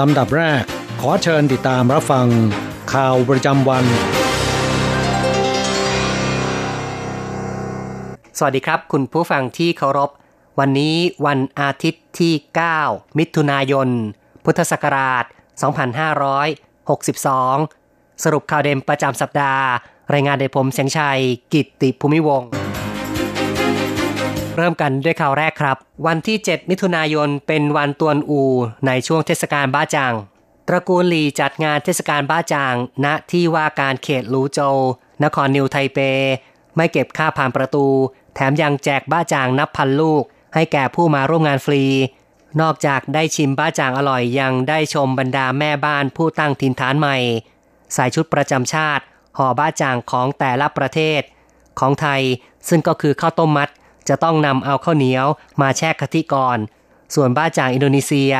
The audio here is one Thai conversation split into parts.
ลำดับแรก ขอเชิญติดตามรับฟัง ข่าวประจำวัน สวัสดีครับ คุณผู้ฟังที่เคารพ วันนี้วันอาทิตย์ที่ 9 มิถุนายน พุทธศักราช 2562 สรุปข่าวเด่นประจำสัปดาห์ รายงานโดยผมเสียงชัย กิตติภูมิวงศ์ เริ่มกันด้วยข่าวแรกครับ วันที่ 7 มิถุนายนเป็นวันตวนอูในช่วงเทศกาลบ้าจางตระกูลหลีจัดงานเทศกาลบ้าจาง ณที่ว่าการเขตลูโจวนครนิวไทเป ไม่เก็บค่าผ่านประตู แถมยังแจกบ้าจางนับพันลูก ให้แก่ผู้มาร่วมงานฟรี นอกจากได้ชิมบ้าจางอร่อยยังได้ชมบรรดาแม่บ้านผู้ตั้งถิ่นฐานใหม่ใส่ชุดประจำชาติห่อบ้าจางของแต่ละประเทศ ของไทยซึ่งก็คือข้าวต้มมัด จะต้องนำเอาข้าวเหนียวมาแช่กะทิก่อน ส่วนบ้าจางอินโดนีเซีย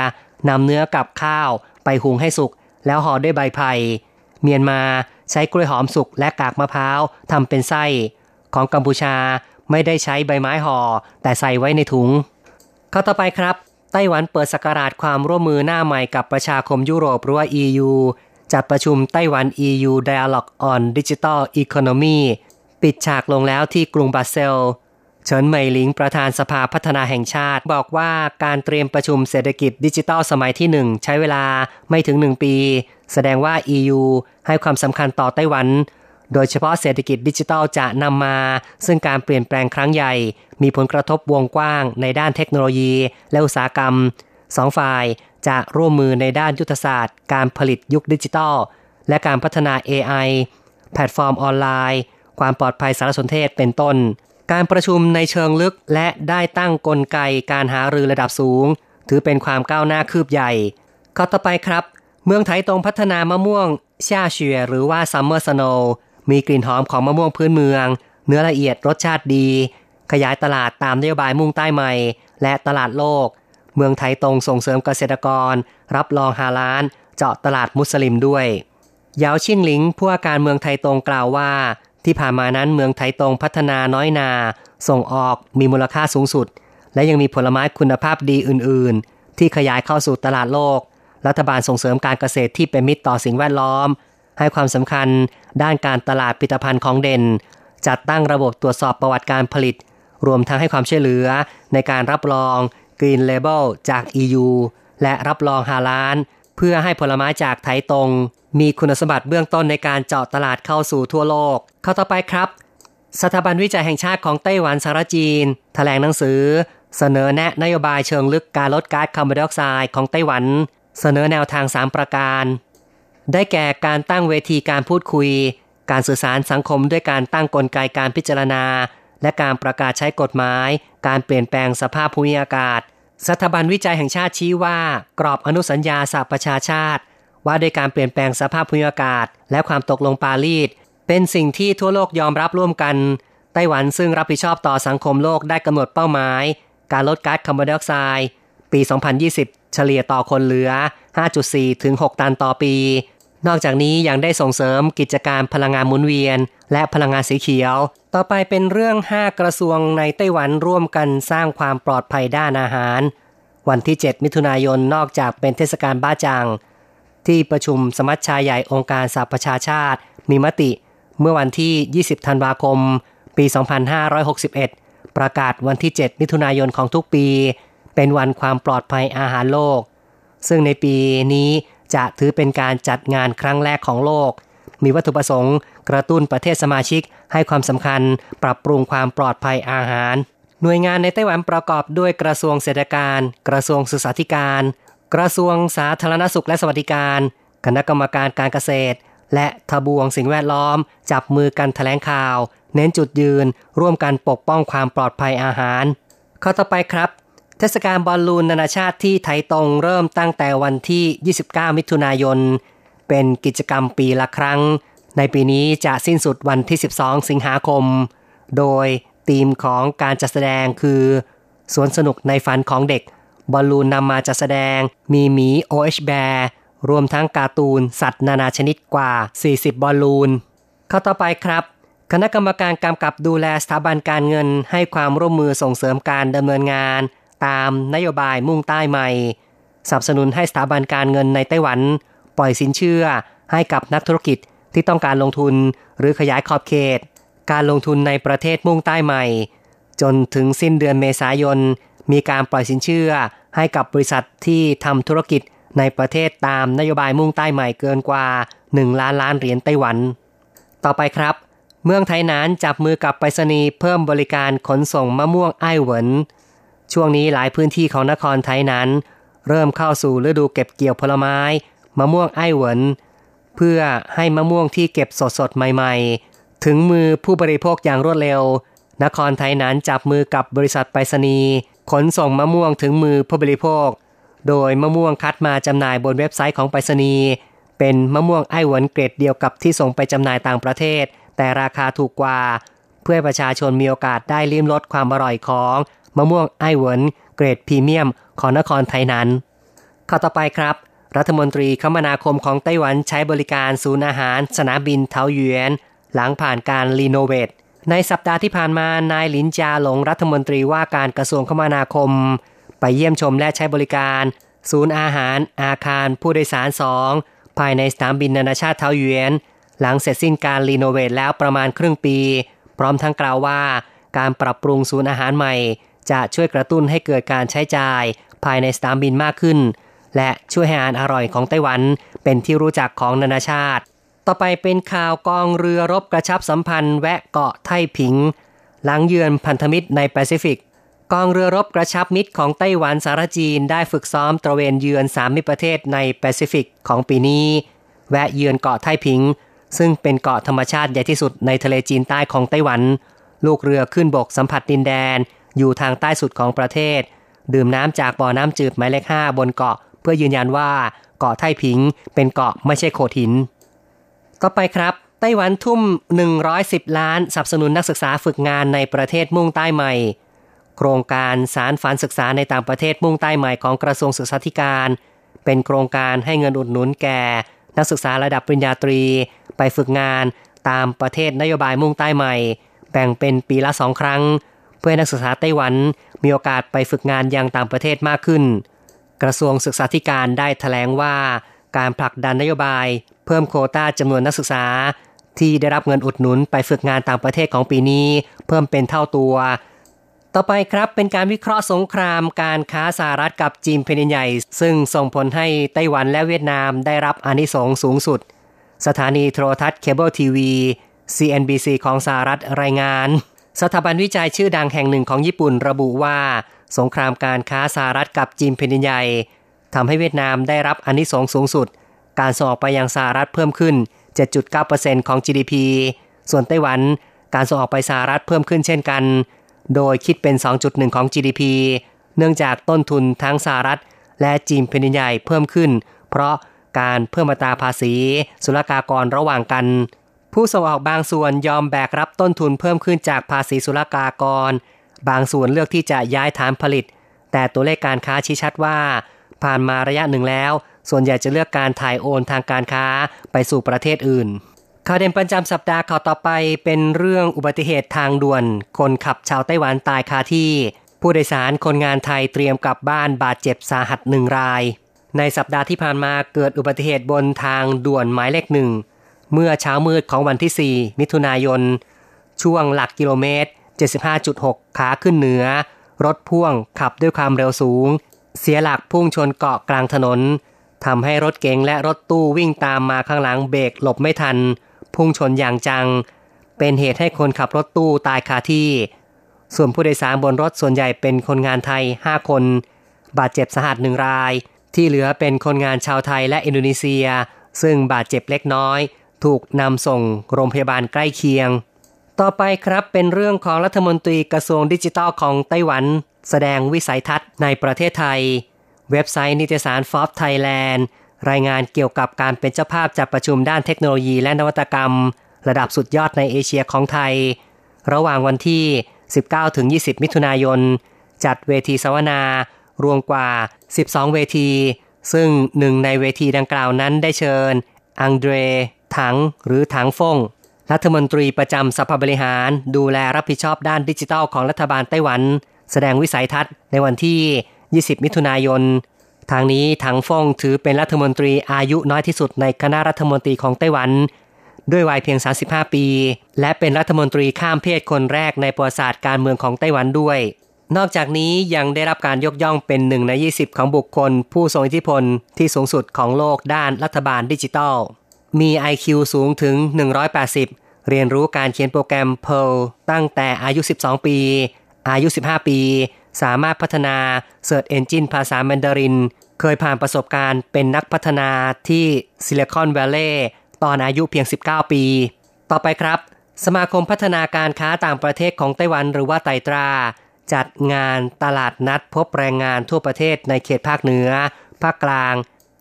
นำเนื้อกับข้าวไปหุงให้สุก แล้วห่อด้วยใบไผ่เมียนมาใช้กล้วยหอมสุกและกากมะพร้าวทำเป็นไส้ ของกัมพูชาไม่ได้ใช้ใบไม้ห่อ แต่ใส่ไว้ในถุงเข้าต่อไปครับ ไต้หวันเปิดสกราชความร่วมมือหน้าใหม่กับประชาคมยุโรปหรือว่า EU จัดประชุมไต้หวัน EU Dialogue on Digital Economy ปิดฉากลงแล้วที่กรุงบรัสเซล เฉินเหมยหลิงประธานสภาพัฒนาแห่งชาติ บอกว่าการเตรียมประชุมเศรษฐกิจดิจิทัลสมัยที่ 1 ใช้เวลาไม่ถึง 1 ปี แสดงว่า EU ให้ความสำคัญต่อไต้หวัน โดยเฉพาะเศรษฐกิจดิจิทัลจะนำมา ซึ่งการเปลี่ยนแปลงครั้งใหญ่ มีผลกระทบวงกว้าง ในด้านเทคโนโลยี และอุตสาหกรรมสองฝ่ายจะร่วมมือในด้านยุทธศาสตร์ การผลิตยุคดิจิทัล และการพัฒนา AI แพลตฟอร์มออนไลน์ ความปลอดภัยสารสนเทศเป็นต้น การประชุมในเชิงลึกและได้ตั้งกลไกการหารือระดับสูง ถือเป็นความก้าวหน้าคืบใหญ่ข้อต่อไปครับ เมืองไทยตรงพัฒนามะม่วง 夏雪 หรือว่า summer snow มีกลิ่นหอมของมะม่วงพื้นเมือง เนื้อละเอียดรสชาติดี ขยายตลาดตามนโยบายมุ่งใต้ใหม่ และตลาดโลก เมืองไทยตรงส่งเสริมเกษตรกร รับรองฮาลาน เจาะตลาดมุสลิมด้วยยาวชิ่งหลิงผู้ว่าการเมืองไทยตรงกล่าวว่า ที่ผ่านมานั้นเมืองไทยตรงพัฒนาน้อยนา ส่งออกมีมูลค่าสูงสุด และยังมีผลไม้คุณภาพดีอื่น ๆ ที่ขยายเข้าสู่ตลาดโลก รัฐบาลส่งเสริมการเกษตรที่เป็นมิตรต่อสิ่งแวดล้อม ให้ความสำคัญด้านการตลาดผลิตภัณฑ์ของเด่น จัดตั้งระบบตรวจสอบประวัติการผลิต รวมทั้งให้ความช่วยเหลือในการรับรอง Green Label จาก EU และรับรองฮาลาน เพื่อให้ผลไม้จากไทตรง มีคุณสมบัติเบื้องต้นในการเจาะตลาดเข้าสู่ทั่วโลก เข้าต่อไปครับ สถาบันวิจัยแห่งชาติของไต้หวันสารจีนแถลงหนังสือ เสนอแนะนโยบายเชิงลึกการลดก๊าซคาร์บอนไดออกไซด์ของไต้หวัน เสนอแนวทาง 3 ประการ ได้แก่การตั้งเวทีการพูดคุย การสื่อสารสังคมด้วยการตั้งกลไกการพิจารณา และการประกาศใช้กฎหมาย การเปลี่ยนแปลงสภาพภูมิอากาศ สถาบันวิจัยแห่งชาติชี้ว่า กรอบอนุสัญญาสหประชาชาติ ว่าด้วยการเปลี่ยนแปลงสภาพภูมิอากาศ และความตกลงปารีสเป็นสิ่งที่ทั่วโลกยอมรับร่วมกัน ไต้หวันซึ่งรับผิดชอบต่อสังคมโลกได้กำหนดเป้าหมาย การลดก๊าซคาร์บอนไดออกไซด์ปี 2020 เฉลี่ยต่อคนเหลือ 5.4 ถึง 6 ตันต่อปี นอกจากนี้ยังได้ส่งเสริมกิจการพลังงานหมุนเวียน และพลังงานสีเขียว ต่อไปเป็นเรื่อง 5 กระทรวงในไต้หวันร่วมกันสร้างความปลอดภัยด้านอาหาร วันที่ 7 มิถุนายนนอกจากเป็นเทศกาลบ้าจัง ที่ประชุมสมัชชาใหญ่องค์การสหประชาชาติ มีมติ เมื่อวันที่ 20 ธันวาคม ปี 2561 ประกาศวันที่ 7 มิถุนายนของทุกปี เป็นวันความปลอดภัยอาหารโลก ซึ่งในปีนี้ จะถือเป็นการจัดงานครั้งแรกของโลก มีวัตถุประสงค์กระตุ้นประเทศสมาชิกให้ความสำคัญปรับปรุงความปลอดภัยอาหาร หน่วยงานในไต้หวันประกอบด้วยกระทรวงเศรษฐการ กระทรวงศึกษาธิการ กระทรวงสาธารณสุขและสวัสดิการ คณะกรรมการการเกษตร และทบวงสิ่งแวดล้อม จับมือกันแถลงข่าว เน้นจุดยืน ร่วมกันปกป้องความปลอดภัยอาหาร ข้อต่อไปครับ เทศกาลบอลลูนนานาชาติที่ไทตงเริ่มตั้งแต่วันที่ 29 มิถุนายน เป็นกิจกรรมปีละครั้ง ในปีนี้จะสิ้นสุดวันที่ 12 สิงหาคม โดยธีมของการจัดแสดงคือสวนสนุกในฝันของเด็ก บอลลูนนำมาจัดแสดง มีหมี OH Bear รวมทั้งการ์ตูน สัตว์นานาชนิดกว่า 40 บอลลูนข้อต่อไปครับ คณะกรรมการกำกับดูแลสถาบันการเงินให้ความร่วมมือส่งเสริมการดำเนินงาน ตามนโยบายมุ่งใต้ใหม่สนับสนุนให้สถาบันการเงินในไต้หวัน ปล่อยสินเชื่อให้กับนักธุรกิจที่ต้องการลงทุนหรือขยายขอบเขต การลงทุนในประเทศมุ่งใต้ใหม่ จนถึงสิ้นเดือนเมษายน มีการปล่อยสินเชื่อให้กับบริษัทที่ทำธุรกิจในประเทศตามนโยบายมุ่งใต้ใหม่เกินกว่า 1 ล้านล้านเหรียญไต้หวัน ต่อไปครับ เมืองไทยนานจับมือกับไปรษณีย์เพิ่มบริการขนส่งมะม่วงไอ้เหวิน ช่วงนี้หลายพื้นที่ของนครไทยนั้น เริ่มเข้าสู่ฤดูเก็บเกี่ยวผลไม้ มะม่วงไอ้หวนเพื่อให้มะม่วงที่เก็บสดๆใหม่ๆ ถึงมือผู้บริโภคอย่างรวดเร็ว นครไทยนั้นจับมือกับบริษัทไปรษณีย์ขนส่งมะม่วงถึงมือผู้บริโภค โดยมะม่วงคัดมาจำหน่ายบนเว็บไซต์ของไปรษณีย์เป็นมะม่วงไอ้หวนเกรดเดียวกับที่ส่งไปจำหน่ายต่างประเทศ แต่ราคาถูกกว่า เพื่อประชาชนมีโอกาสได้ลิ้มรสความอร่อยของ มะม่วงไอ้หวนเกรดพรีเมียมของนครไทยนั้นข้อต่อไปครับ รัฐมนตรีคมนาคมของไต้หวันใช้บริการศูนย์อาหาร สนามบินเทาหยวนหลังผ่านการรีโนเวทในสัปดาห์ที่ผ่านมานายหลินจาหลงรัฐมนตรีว่าการกระทรวงคมนาคม ไปเยี่ยมชมและใช้บริการ ศูนย์อาหาร อาคารผู้โดยสารสองภายในสนามบินนานาชาติเทาหยวนหลังเสร็จสิ้นการรีโนเวทแล้วประมาณครึ่งปี พร้อมทั้งกล่าวว่า การปรับปรุงศูนย์อาหารใหม่ จะช่วยกระตุ้นให้เกิดการใช้จ่าย ภายในสนามบินมากขึ้น และช่วยให้อาหารอร่อยของไต้หวัน เป็นที่รู้จักของนานาชาติ ต่อไปเป็นข่าวกองเรือรบกระชับสัมพันธ์ แวะเกาะไทผิง หลังเยือนพันธมิตรในแปซิฟิก กองเรือรบกระชับมิตรของไต้หวันสารจีนได้ฝึกซ้อมตระเวนเยือนสามมิตรประเทศในแปซิฟิกของปีนี้ แวะเยือนเกาะไทผิง ซึ่งเป็นเกาะธรรมชาติใหญ่ที่สุดในทะเลจีนใต้ของไต้หวัน ลูกเรือขึ้นบกสัมผัสดินแดน อยู่ทางใต้สุดของประเทศ ดื่มน้ำจากบ่อน้ำจืดหมายเลขห้าบนเกาะ เพื่อยืนยันว่าเกาะไทผิงเป็นเกาะไม่ใช่โขดหิน ต่อไปครับ ไต้หวันทุ่ม 110 ล้านสนับสนุนนักศึกษาฝึกงานในประเทศมุ่งใต้ใหม่ โครงการสารฝันศึกษาในต่างประเทศมุ่งใต้ใหม่ของกระทรวงศึกษาธิการ เป็นโครงการให้เงินอุดหนุนแก่ นักศึกษาระดับปริญญาตรี ไปฝึกงานตามประเทศนโยบายมุ่งใต้ใหม่ แบ่งเป็นปีละสองครั้ง พื่อให้นักศึกษาไต้หวันมีโอกาสไปฝึกงานยังต่างประเทศมากขึ้น กระทรวงศึกษาธิการได้แถลงว่าการผลักดันนโยบาย เพิ่มโควต้าจำนวนนักศึกษา ที่ได้รับเงินอุดหนุนไปฝึกงานต่างประเทศของปีนี้ เพิ่มเป็นเท่าตัว ต่อไปครับเป็นการวิเคราะห์สงครามการค้าสหรัฐกับจีนแผ่นดินใหญ่ ซึ่งส่งผลให้ไต้หวันและเวียดนามได้รับอานิสงส์สูงสุด สถานีโทรทัศน์เคเบิลทีวี CNBC ของสหรัฐรายงาน สถาบันวิจัยชื่อดังแห่งหนึ่งของญี่ปุ่นระบุว่า สงครามการค้าสหรัฐกับจีนแผ่นใหญ่ทำให้เวียดนามได้รับอานิสงส์สูงสุด การส่งออกไปยังสหรัฐเพิ่มขึ้น 7.9%ของ GDP ส่วนไต้หวันการส่งออกไปสหรัฐเพิ่มขึ้นเช่นกัน โดยคิดเป็น 2.1 ของ GDP เนื่องจากต้นทุนทั้งสหรัฐ และจีนแผ่นใหญ่เพิ่มขึ้น เพราะการเพิ่มอัตราภาษี ศุลกากรระหว่างกัน ผู้ส่งออกบางส่วนยอมแบกรับต้นทุนเพิ่มขึ้นจากภาษีศุลกากร บางส่วนเลือกที่จะย้ายฐานผลิต แต่ตัวเลขการค้าชี้ชัดว่า ผ่านมาระยะหนึ่งแล้ว ส่วนใหญ่จะเลือกการถ่ายโอนทางการค้าไปสู่ประเทศอื่นข่าวเด่นประจำสัปดาห์ข่าวต่อไปเป็นเรื่องอุบัติเหตุทางด่วน คนขับชาวไต้หวันตายคาที่ ผู้โดยสารคนงานไทยเตรียมกลับบ้านบาดเจ็บสาหัสหนึ่งราย ในสัปดาห์ที่ผ่านมาเกิดอุบัติเหตุบนทางด่วนหมายเลขหนึ่ง เมื่อเช้ามืดของวันที่ 4 มิถุนายน ช่วงหลักกิโลเมตร 75.6 ขาขึ้นเหนือ รถพ่วงขับด้วยความเร็วสูง เสียหลักพุ่งชนเกาะกลางถนนทำให้รถเก๋งและรถตู้วิ่งตามมาข้างหลังเบรกหลบไม่ทัน พุ่งชนอย่างจัง เป็นเหตุให้คนขับรถตู้ตายคาที่ ส่วนผู้โดยสารบนรถส่วนใหญ่เป็นคนงานไทย 5 คน บาดเจ็บสาหัสหนึ่งราย ที่เหลือเป็นคนงานชาวไทยและอินโดนีเซีย ซึ่งบาดเจ็บเล็กน้อย ถูกนำส่งโรงพยาบาลใกล้เคียง ต่อไปครับเป็นเรื่องของรัฐมนตรีกระทรวงดิจิทัลของไต้หวัน แสดงวิสัยทัศน์ในประเทศไทย เว็บไซต์นิตยสารฟอ b ไทยแลนด์รายงานเกี่ยวกับการเป็นเจ้าภาพจัดประชุมด้านเทคโนโลยีและนวัตกรรม ระดับสุดยอดในเอเชียของไทย ระหว่างวันที่ 19-20 มิถุนายน จัดเวทีเสวนารวมกว่า 12 เวที ซึ่งหนึ่งในเวทีดังกล่าวนั้นได้เชิญ อังเดร ถังหรือถังฟงรัฐมนตรีประจำสภาบริหาร ดูแลรับผิดชอบด้านดิจิทัลของรัฐบาลไต้หวัน แสดงวิสัยทัศน์ในวันที่ 20 มิถุนายน ทางนี้ถังฟงถือเป็นรัฐมนตรีอายุน้อยที่สุดในคณะรัฐมนตรีของไต้หวัน ด้วยวัยเพียง 35 ปี และเป็นรัฐมนตรีข้ามเพศคนแรกในประวัติศาสตร์การเมืองของไต้หวันด้วย นอกจากนี้ยังได้รับการยกย่องเป็นหนึ่งใน 20 ของบุคคล ผู้ทรงอิทธิพลที่สูงสุดของโลกด้านรัฐบาลดิจิทัล มี IQ สูงถึง 180 เรียนรู้การเขียนโปรแกรม Perl ตั้งแต่อายุ 12 ปี อายุ 15 ปี สามารถพัฒนา Search Engine ภาษาแมนดาริน เคยผ่านประสบการณ์เป็นนักพัฒนาที่ซิลิคอนแวลลย์ตอนอายุเพียง 19 ปี ต่อไปครับ สมาคมพัฒนาการค้าต่างประเทศของไต้หวันหรือว่าไตตรา จัดงานตลาดนัดพบแรงงานทั่วประเทศในเขตภาคเหนือ ภาคกลาง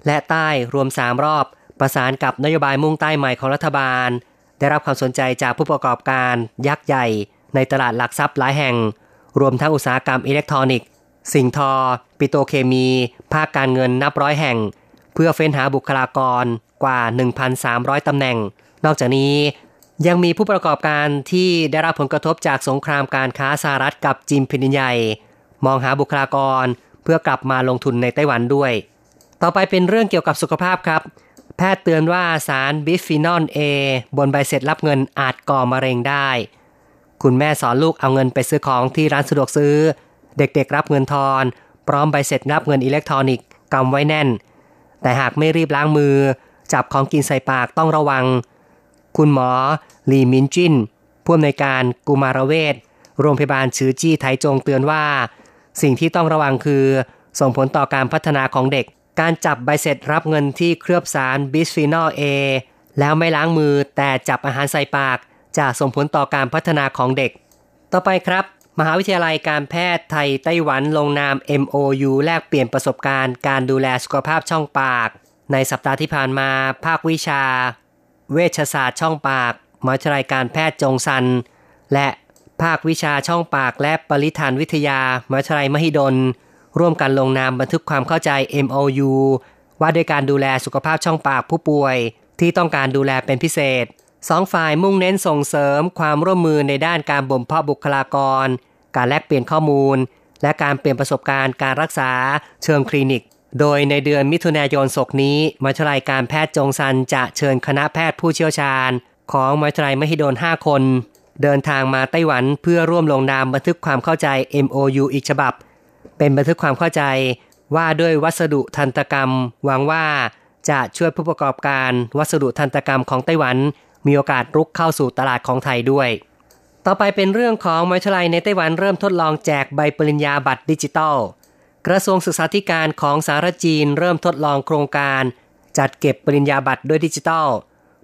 และใต้รวม 3 รอบ ประสานกับนโยบายมุ่งใต้ใหม่ของรัฐบาล ได้รับความสนใจจากผู้ประกอบการยักษ์ใหญ่ ในตลาดหลักทรัพย์หลายแห่ง รวมทั้งอุตสาหกรรมอิเล็กทรอนิกส์ สิ่งทอ ปิโตเคมี ภาคการเงินนับร้อยแห่ง เพื่อเฟ้นหาบุคลากรกว่า 1,300 ตำแหน่ง นอกจากนี้ยังมีผู้ประกอบการที่ได้รับผลกระทบจากสงครามการค้าสหรัฐกับจีนแผ่นใหญ่ มองหาบุคลากรเพื่อกลับมาลงทุนในไต้หวันด้วย ต่อไปเป็นเรื่องเกี่ยวกับสุขภาพครับ แพทย์เตือนว่าสารบิสฟีนอลเอบนใบเสร็จรับเงินอาจก่อมะเร็งได้ คุณแม่สอนลูกเอาเงินไปซื้อของที่ร้านสะดวกซื้อ เด็กๆรับเงินทอน พร้อมใบเสร็จรับเงินอิเล็กทรอนิกส์กำไว้แน่น แต่หากไม่รีบล้างมือ จับของกินใส่ปากต้องระวัง คุณหมอลีมินจินผู้อำนวยการกุมารเวชโรงพยาบาลชือจี้ไทจงเตือนว่า สิ่งที่ต้องระวังคือ ส่งผลต่อการพัฒนาของเด็ก การจับใบเสร็จรับเงินที่เคลือบสารบิสฟีนอลเอแล้วไม่ล้างมือแต่จับอาหารใส่ปาก จะส่งผลต่อการพัฒนาของเด็ก ต่อไปครับ มหาวิทยาลัยการแพทย์ไทยไต้หวันลงนาม MOU แลกเปลี่ยนประสบการณ์ การดูแลสุขภาพช่องปาก ในสัปดาห์ที่ผ่านมาภาควิชา เวชศาสตร์ช่องปากมหาวิทยาลัยการแพทย์จงซัน และภาควิชาช่องปากและปริธานวิทยามหาวิทยาลัยมหิดล ร่วมกันลงนามบันทึกความเข้าใจ MOU ว่าด้วยการดูแลสุขภาพช่องปากผู้ป่วย ที่ต้องการดูแลเป็นพิเศษสองฝ่ายมุ่งเน้นส่งเสริมความร่วมมือในด้านการบ่มเพาะบุคลากร การแลกเปลี่ยนข้อมูล และการเปลี่ยนประสบการณ์การรักษาเชิงคลินิก โดยในเดือนมิถุนายนศกนี้มหาวิทยาลัยการแพทย์จงซันจะเชิญคณะแพทย์ผู้เชี่ยวชาญ ของมหาวิทยาลัยมหิดล 5 คน เดินทางมาไต้หวันเพื่อร่วมลงนามบันทึกความเข้าใจ MOU อีกฉบับ เป็นบันทึกความเข้าใจว่าด้วยวัสดุทันตกรรม หวังว่าจะช่วยผู้ประกอบการวัสดุทันตกรรมของไต้หวัน มีโอกาสรุกเข้าสู่ตลาดของไทยด้วย ต่อไปเป็นเรื่องของมหาวิทยาลัยในไต้หวันเริ่มทดลองแจกใบปริญญาบัตรดิจิตอลกระทรวงศึกษาธิการของสารจีนเริ่มทดลองโครงการ จัดเก็บปริญญาบัตรด้วยดิจิตอล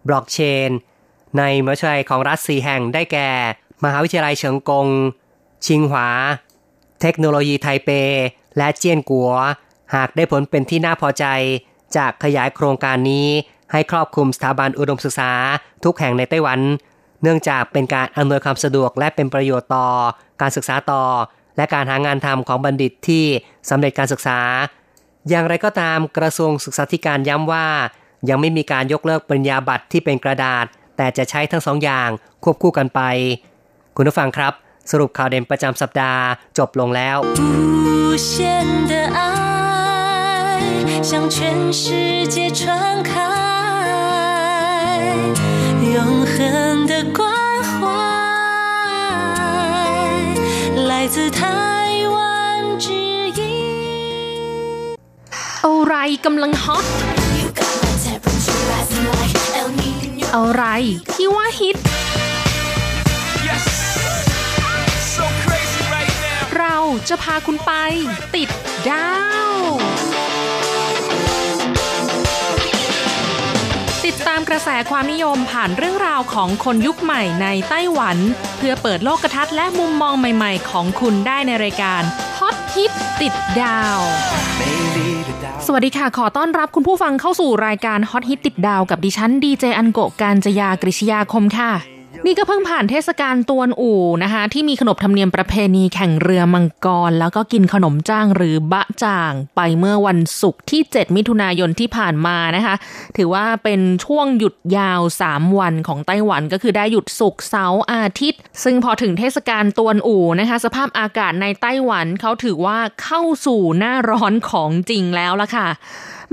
บล็อกเชน ในมหาวิทยาลัยของรัฐสี่แห่งได้แก่ มหาวิทยาลัยเฉิงกง ชิงหวา เทคโนโลยีไทเป และเจียนกัว หากได้ผลเป็นที่น่าพอใจ จะขยายโครงการนี้ให้ครอบคลุมสถาบันอุดมศึกษาทุกแห่งในไต้หวัน เนื่องจากเป็นการอำนวยความสะดวกและเป็นประโยชน์ต่อ การศึกษาต่อ และการหางานทำของบัณฑิตที่สำเร็จการศึกษา อย่างไรก็ตามกระทรวงศึกษาธิการย้ำว่า ยังไม่มีการยกเลิกปริญญาบัตรที่เป็นกระดาษ แต่จะใช้ทั้งสองอย่างควบคู่กันไป คุณผู้ฟังครับ สรุปข่าวเด่นประจำสัปดาห์จบลงแล้วอะไรกำลังฮอตอะไรที่ว่าฮิต จะพาคุณไป ติดดาว ติดตามกระแสความนิยมผ่านเรื่องราวของคนยุคใหม่ในไต้หวัน เพื่อเปิดโลกทัศน์และมุมมองใหม่ๆ ของคุณได้ในรายการฮอตฮิตติดดาวสวัสดีค่ะ ขอต้อนรับคุณผู้ฟังเข้าสู่รายการฮอตฮิตติดดาวกับดิฉันดีเจอันโกการจยากริชยาคมค่ะ นี่ก็เพิ่งผ่านเทศกาลตวนอู่นะคะ ที่มีขนบธรรมเนียมประเพณีแข่งเรือมังกร แล้วก็กินขนมจ้างหรือบะจ่าง ไปเมื่อวันศุกร์ที่ 7 มิถุนายนที่ผ่านมานะคะ ถือว่าเป็นช่วงหยุดยาว 3 วันของไต้หวันก็คือได้หยุดศุกร์เสาร์อาทิตย์ ซึ่งพอถึงเทศกาลตวนอู่นะคะ สภาพอากาศในไต้หวันเขาถือว่าเข้าสู่หน้าร้อนของจริงแล้วละค่ะ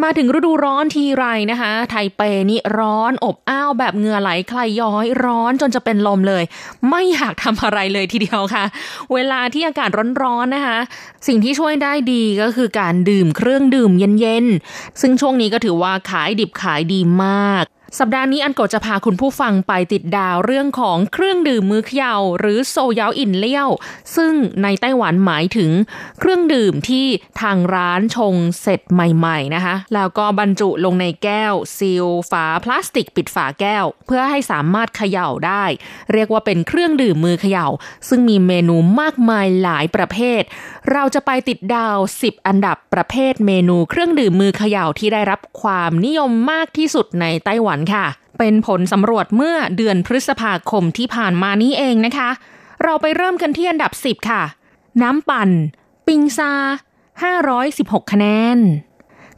มาถึงฤดูร้อนทีไรนะคะ ไทเปนี่ร้อนอบอ้าวแบบเหงื่อไหลใครย้อยร้อนจนจะเป็นลมเลย ไม่อยากทำอะไรเลยทีเดียวค่ะ เวลาที่อากาศร้อนๆนะคะ สิ่งที่ช่วยได้ดีก็คือการดื่มเครื่องดื่มเย็นๆ ซึ่งช่วงนี้ก็ถือว่าขายดิบขายดีมาก สัปดาห์นี้อันโกจะพาคุณผู้ฟังไปติดดาวเรื่องของเครื่องดื่มมือเขย่าหรือโซยาวอินเลี้ยว ซึ่งในไต้หวันหมายถึงเครื่องดื่มที่ทางร้านชงเสร็จใหม่ ๆนะคะ แล้วก็บรรจุลงในแก้ว ซีลฝาพลาสติกปิดฝาแก้ว เพื่อให้สามารถเขย่าได้ เรียกว่าเป็นเครื่องดื่มมือเขย่า ซึ่งมีเมนูมากมายหลายประเภท เราจะไปติดดาว 10 อันดับประเภทเมนูเครื่องดื่มมือเขย่าที่ได้รับความนิยมมากที่สุดในไต้หวันค่ะ เป็นผลสำรวจเมื่อเดือนพฤษภาคมที่ผ่านมานี้เองนะคะ เราไปเริ่มกันที่อันดับ 10 ค่ะ น้ำปั่น ปิงซา 516 คะแนน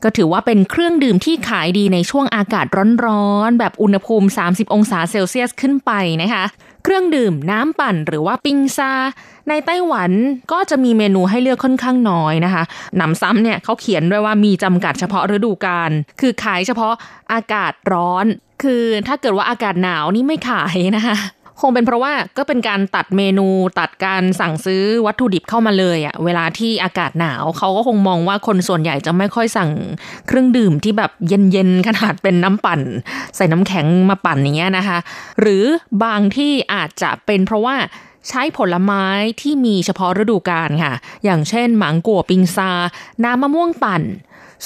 ก็ถือว่าเป็นเครื่องดื่มที่ขายดีในช่วงอากาศร้อนๆ แบบอุณหภูมิ 30 องศาเซลเซียสขึ้นไปนะคะ เครื่องดื่มน้ำปั่นหรือว่าปิงซา ในไต้หวันก็จะมีเมนูให้เลือกค่อนข้างน้อยนะคะหนำซ้ำเนี่ยเขาเขียนด้วยว่ามีจำกัดเฉพาะฤดูกาลคือขายเฉพาะอากาศร้อน คือถ้าเกิดว่าอากาศหนาวนี่ไม่ขายนะคะ คงเป็นเพราะว่าก็เป็นการตัดเมนูตัดการสั่งซื้อวัตถุดิบเข้ามาเลยอะเวลาที่อากาศหนาวเขาก็คงมองว่าคนส่วนใหญ่จะไม่ค่อยสั่งเครื่องดื่มที่แบบเย็นๆขนาดเป็นน้ำปั่น ใส่น้ำแข็งมาปั่นอย่างเงี้ยนะคะ หรือบางที่อาจจะเป็นเพราะว่าใช้ผลไม้ที่มีเฉพาะฤดูกาลค่ะ อย่างเช่นหมางกัวปิงซา น้ำมะม่วงปั่น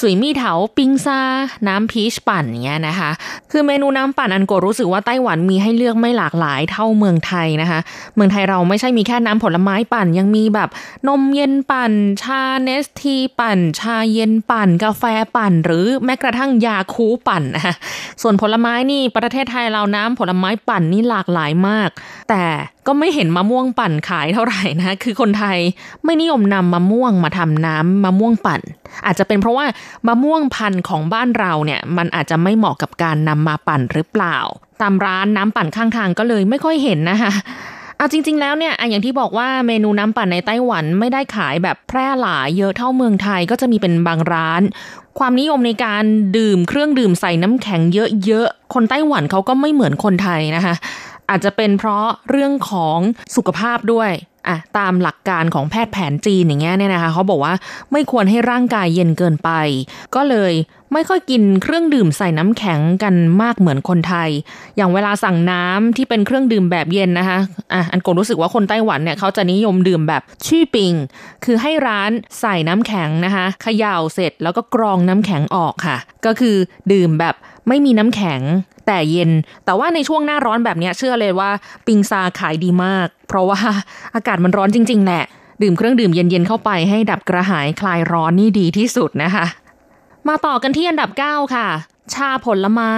สุยมี่เถาปิงซา น้ำพีชปั่นเงี้ยนะคะ คือเมนูน้ำปั่นอันโกรู้สึกว่าไต้หวันมีให้เลือกไม่หลากหลายเท่าเมืองไทยนะคะ เมืองไทยเราไม่ใช่มีแค่น้ำผลไม้ปั่น ยังมีแบบนมเย็นปั่น ชาเนสทีปั่น ชาเย็นปั่น กาแฟปั่น หรือแม้กระทั่งยาคูปั่นนะคะส่วนผลไม้นี่ประเทศไทยเราน้ำผลไม้ปั่นนี่หลากหลายมาก แต่ ก็ไม่เห็นมะม่วงปั่นขายเท่าไหร่นะ คือคนไทยไม่นิยมนำมะม่วงมาทำน้ำมะม่วงปั่น อาจจะเป็นเพราะว่ามะม่วงพันธุ์ของบ้านเราเนี่ย มันอาจจะไม่เหมาะกับการนำมาปั่นหรือเปล่า ตามร้านน้ำปั่นข้างทางก็เลยไม่ค่อยเห็นนะคะเอาจริง ๆ แล้วเนี่ยอะอย่างที่บอกว่าเมนูน้ำปั่นในไต้หวันไม่ได้ขายแบบแพร่หลายเยอะเท่าเมืองไทยก็จะมีเป็นบางร้าน ความนิยมในการดื่มเครื่องดื่มใส่น้ำแข็งเยอะๆคนไต้หวันเขาก็ไม่เหมือนคนไทยนะคะ อาจจะเป็นเพราะเรื่องของสุขภาพด้วยอะตามหลักการของแพทย์แผนจีนอย่างเงี้ยเนี่ยนะคะเขาบอกว่าไม่ควรให้ร่างกายเย็นเกินไป ก็เลย ไม่ค่อยกินเครื่องดื่มใส่น้ำแข็งกันมากเหมือนคนไทย อย่างเวลาสั่งน้ำที่เป็นเครื่องดื่มแบบเย็นนะคะอะอันโกรู้สึกว่าคนไต้หวันเนี่ยเขาจะนิยมดื่มแบบชี่ปิง คือให้ร้านใส่น้ำแข็งนะคะเขย่าเสร็จแล้วก็กรองน้ำแข็งออกค่ะ ก็คือดื่มแบบไม่มีน้ำแข็งแต่เย็น แต่ว่าในช่วงหน้าร้อนแบบนี้เชื่อเลยว่าปิงซาขายดีมาก เพราะว่าอากาศมันร้อนจริง ๆ แหละ ดื่มเครื่องดื่มเย็นๆเข้าไปให้ดับกระหายคลายร้อนนี่ดีที่สุดนะคะ มาต่อกันที่อันดับ 9 ค่ะ ชาผลไม้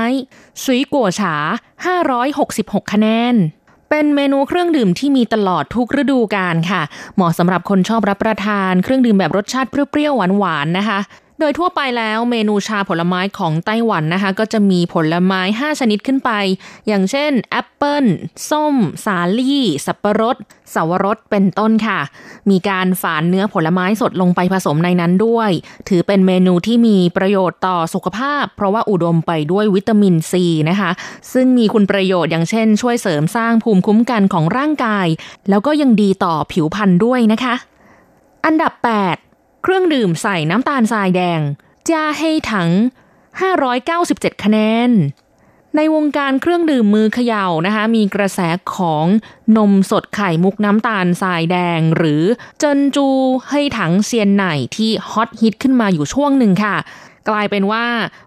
สุยกัวฉา 566 คะแนน เป็นเมนูเครื่องดื่มที่มีตลอดทุกฤดูกาลค่ะ เหมาะสำหรับคนชอบรับประทานเครื่องดื่มแบบรสชาติเปรี้ยวๆหวานๆนะคะ โดยทั่วไปแล้วเมนูชาผลไม้ของไต้หวันนะคะ ก็จะมีผลไม้ 5 ชนิดขึ้นไป อย่างเช่นแอปเปิลส้ม สาลี่ สับปะรดสาวรสเป็นต้นค่ะ มีการฝานเนื้อผลไม้สดลงไปผสมในนั้นด้วย ถือเป็นเมนูที่มีประโยชน์ต่อสุขภาพ เพราะว่าอุดมไปด้วยวิตามินซีนะคะ ซึ่งมีคุณประโยชน์อย่างเช่น ช่วยเสริมสร้างภูมิคุ้มกันของร่างกาย แล้วก็ยังดีต่อผิวพรรณด้วยนะคะ อันดับ 8 เครื่องดื่มใส่น้ำตาลทรายแดงจ้าเฮถัง 597 คะแนน ในวงการเครื่องดื่มมือเขย่านะคะ มีกระแสของนมสดไข่มุกน้ำตาลทรายแดง หรือเจินจูเฮถังเซียนไหนที่ฮอตฮิตขึ้นมาอยู่ช่วงหนึ่งค่ะ กลายเป็นว่า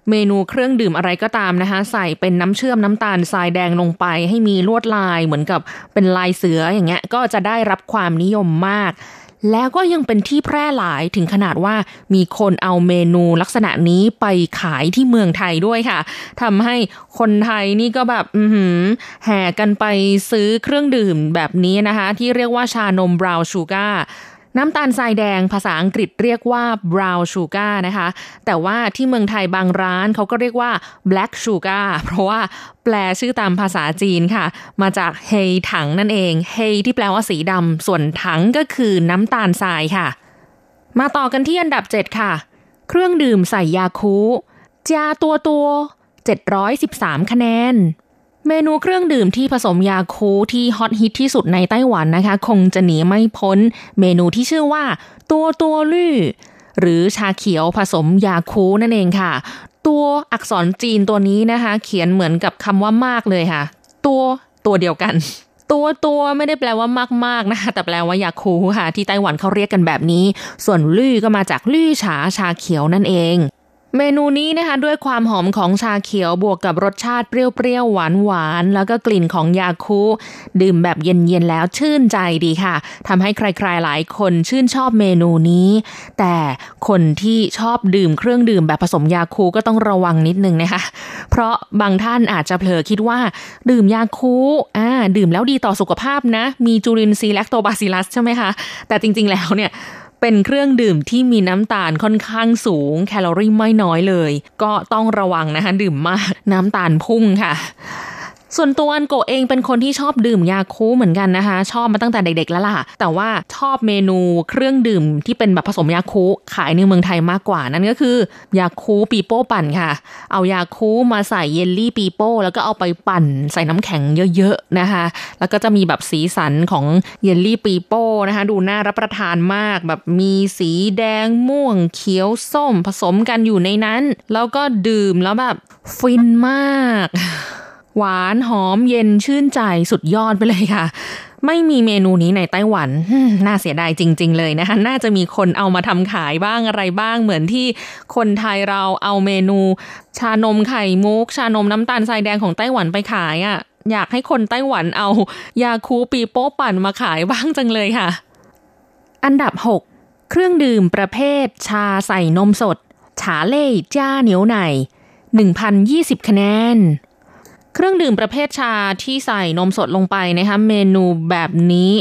เมนูเครื่องดื่มอะไรก็ตามนะคะ ใส่เป็นน้ำเชื่อมน้ำตาลทรายแดงลงไป ให้มีลวดลายเหมือนกับเป็นลายเสืออย่างเงี้ยก็จะได้รับความนิยมมาก แล้วก็ยังเป็นที่แพร่หลายถึงขนาดว่ามีคนเอาเมนูลักษณะนี้ไปขายที่เมืองไทยด้วยค่ะทำให้คนไทยนี่ก็แบบอืแห่กันไปซื้อเครื่องดื่มแบบนี้นะคะ ที่เรียกว่าชานมบราวน์ชูการ์ น้ำตาลทรายแดงภาษาอังกฤษเรียกว่า brown sugar นะคะ แต่ว่าที่เมืองไทยบางร้านเขาก็เรียกว่า black sugar เพราะว่าแปลชื่อตามภาษาจีนค่ะ มาจากเฮถังนั่นเองเฮที่แปลว่าสีดำส่วนถังก็คือน้ำตาลทรายค่ะ มาต่อกันที่อันดับ 7 ค่ะ เครื่องดื่มใส่ยาคูจาตัวตัว713 คะแนน เมนูเครื่องดื่มที่ผสมยาคูที่ฮอตฮิตที่สุดในไต้หวันนะคะ คงจะหนีไม่พ้น เมนูที่ชื่อว่า ตัวตัวลื่หรือชาเขียวผสมยาคูนั่นเองค่ะ ตัวอักษรจีนตัวนี้นะคะ เขียนเหมือนกับคำว่ามากเลยค่ะ ตัวตัวเดียวกัน ตัวตัวไม่ได้แปลว่ามากๆนะคะแต่แปลว่ายาคูค่ะ ที่ไต้หวันเขาเรียกกันแบบนี้ ส่วนลื่ก็มาจากลื่ฉาชาเขียวนั่นเอง เมนูนี้นะคะด้วยความหอมของชาเขียวบวกกับรสชาติเปรี้ยวๆ หวานๆแล้วก็กลิ่นของยาคูดื่มแบบเย็นๆ แล้วชื่นใจดีค่ะทำให้ใครๆหลายคนชื่นชอบเมนูนี้ แต่คนที่ชอบดื่มเครื่องดื่มแบบผสมยาคูก็ต้องระวังนิดนึงนะคะ เพราะบางท่านอาจจะเผลอคิดว่า ดื่มยาคูอ่าดื่มแล้วดีต่อสุขภาพนะ มีจุลินทรีย์แลคโตบาซิลัสใช่ไหมคะแต่จริงๆแล้วเนี่ย เป็นเครื่องดื่มที่มีน้ำตาลค่อนข้างสูง แคลอรี่ไม่น้อยเลย ก็ต้องระวังนะคะดื่มมากน้ำตาลพุ่งค่ะ ส่วนตัวอันโกเองเป็นคนที่ชอบดื่มยาคูเหมือนกันนะคะ ชอบมาตั้งแต่เด็กๆแล้วล่ะ แต่ว่าชอบเมนูเครื่องดื่มที่เป็นแบบผสมยาคูขายในเมืองไทยมากกว่านั่นก็คือยาคูปีโป้ปั่นค่ะ เอายาคูมาใส่เยลลี่ปีโป้แล้วก็เอาไปปั่นใส่น้ำแข็งเยอะๆนะคะ แล้วก็จะมีแบบสีสันของเยลลี่ปีโป้นะคะ ดูน่ารับประทานมาก แบบมีสีแดงม่วงเขียวส้มผสมกันอยู่ในนั้น แล้วก็ดื่มแล้วแบบฟินมาก หวานหอมเย็นชื่นใจสุดยอดไปเลยค่ะ ไม่มีเมนูนี้ในไต้หวัน น่าเสียดายจริง ๆ เลยนะคะ น่าจะมีคนเอามาทำขายบ้างอะไรบ้างเหมือนที่คนไทยเราเอาเมนู ชานมไข่มุก ชานมน้ำตาลทรายแดงของไต้หวันไปขายอะ่ะ อยากให้คนไต้หวันเอา ยาคูปีโป้ปั่นมาขายบ้างจังเลยค่ะ อันดับ 6 เครื่องดื่มประเภท ชาใส่นมสดฉาเล่จ้าเหนียวไหน1,020 คะแนน เครื่องดื่มประเภทชาที่ใส่นมสดลงไปนะคะเมนูแบบนี้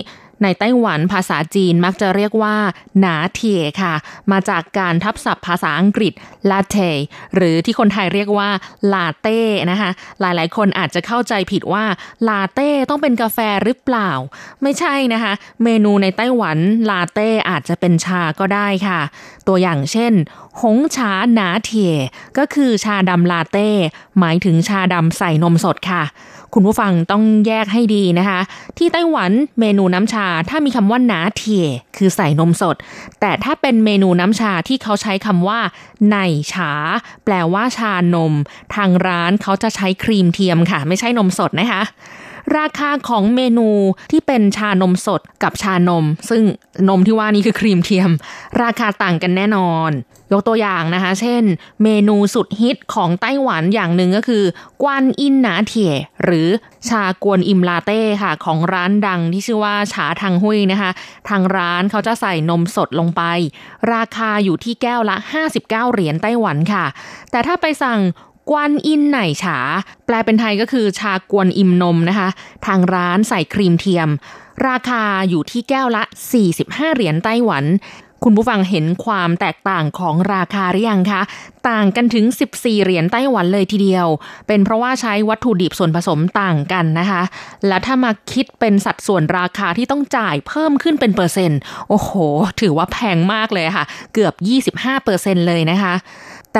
ในไต้หวันภาษาจีนมักจะเรียกว่า หนาเทค่ะ มาจากการทับศัพท์ภาษาอังกฤษลาเทหรือที่คนไทยเรียกว่าลาเต้นะคะหลายๆ คนอาจจะเข้าใจผิดว่าลาเต้ต้องเป็นกาแฟหรือเปล่า ไม่ใช่นะคะ เมนูในไต้หวันลาเต้อาจจะเป็นชาก็ได้ค่ะ ตัวอย่างเช่น หงชาหนาเทียก็คือชาดำลาเต้ หมายถึงชาดำใส่นมสดค่ะ คุณผู้ฟังต้องแยกให้ดีนะคะ ที่ไต้หวันเมนูน้ำชาถ้ามีคำว่าหนาเทียคือใส่นมสด แต่ถ้าเป็นเมนูน้ำชาที่เขาใช้คำว่าในฉาแปลว่าชานม ทางร้านเขาจะใช้ครีมเทียมค่ะ ไม่ใช่นมสดนะคะ ราคาของเมนูที่เป็นชานมสดกับชานม ซึ่งนมที่ว่านี้คือครีมเทียม ราคาต่างกันแน่นอน ยกตัวอย่างนะคะ เช่น เมนูสุดฮิตของไต้หวันอย่างหนึ่งก็คือ观音拿铁 หรือชากวนอิมลาเต้ค่ะ ของร้านดังที่ชื่อว่าฉาทางหุยนะคะ ทางร้านเขาจะใส่นมสดลงไป ราคาอยู่ที่แก้วละ 59 เหรียญไต้หวันค่ะ แต่ถ้าไปสั่ง 观音奶茶 แปลเป็นไทยก็คือชากวนอิมนมนะคะ ทางร้านใส่ครีมเทียม ราคาอยู่ที่แก้วละ 45 เหรียญไต้หวัน คุณผู้ฟังเห็นความแตกต่างของราคาหรือยังคะ ต่างกันถึง 14 เหรียญไต้หวันเลยทีเดียว เป็นเพราะว่าใช้วัตถุดิบส่วนผสมต่างกันนะคะ แล้วถ้ามาคิดเป็นสัดส่วนราคาที่ต้องจ่ายเพิ่มขึ้นเป็นเปอร์เซ็นต์ โอ้โห ถือว่าแพงมากเลยค่ะ เกือบ 25เปอร์เซ็นต์เลยนะคะ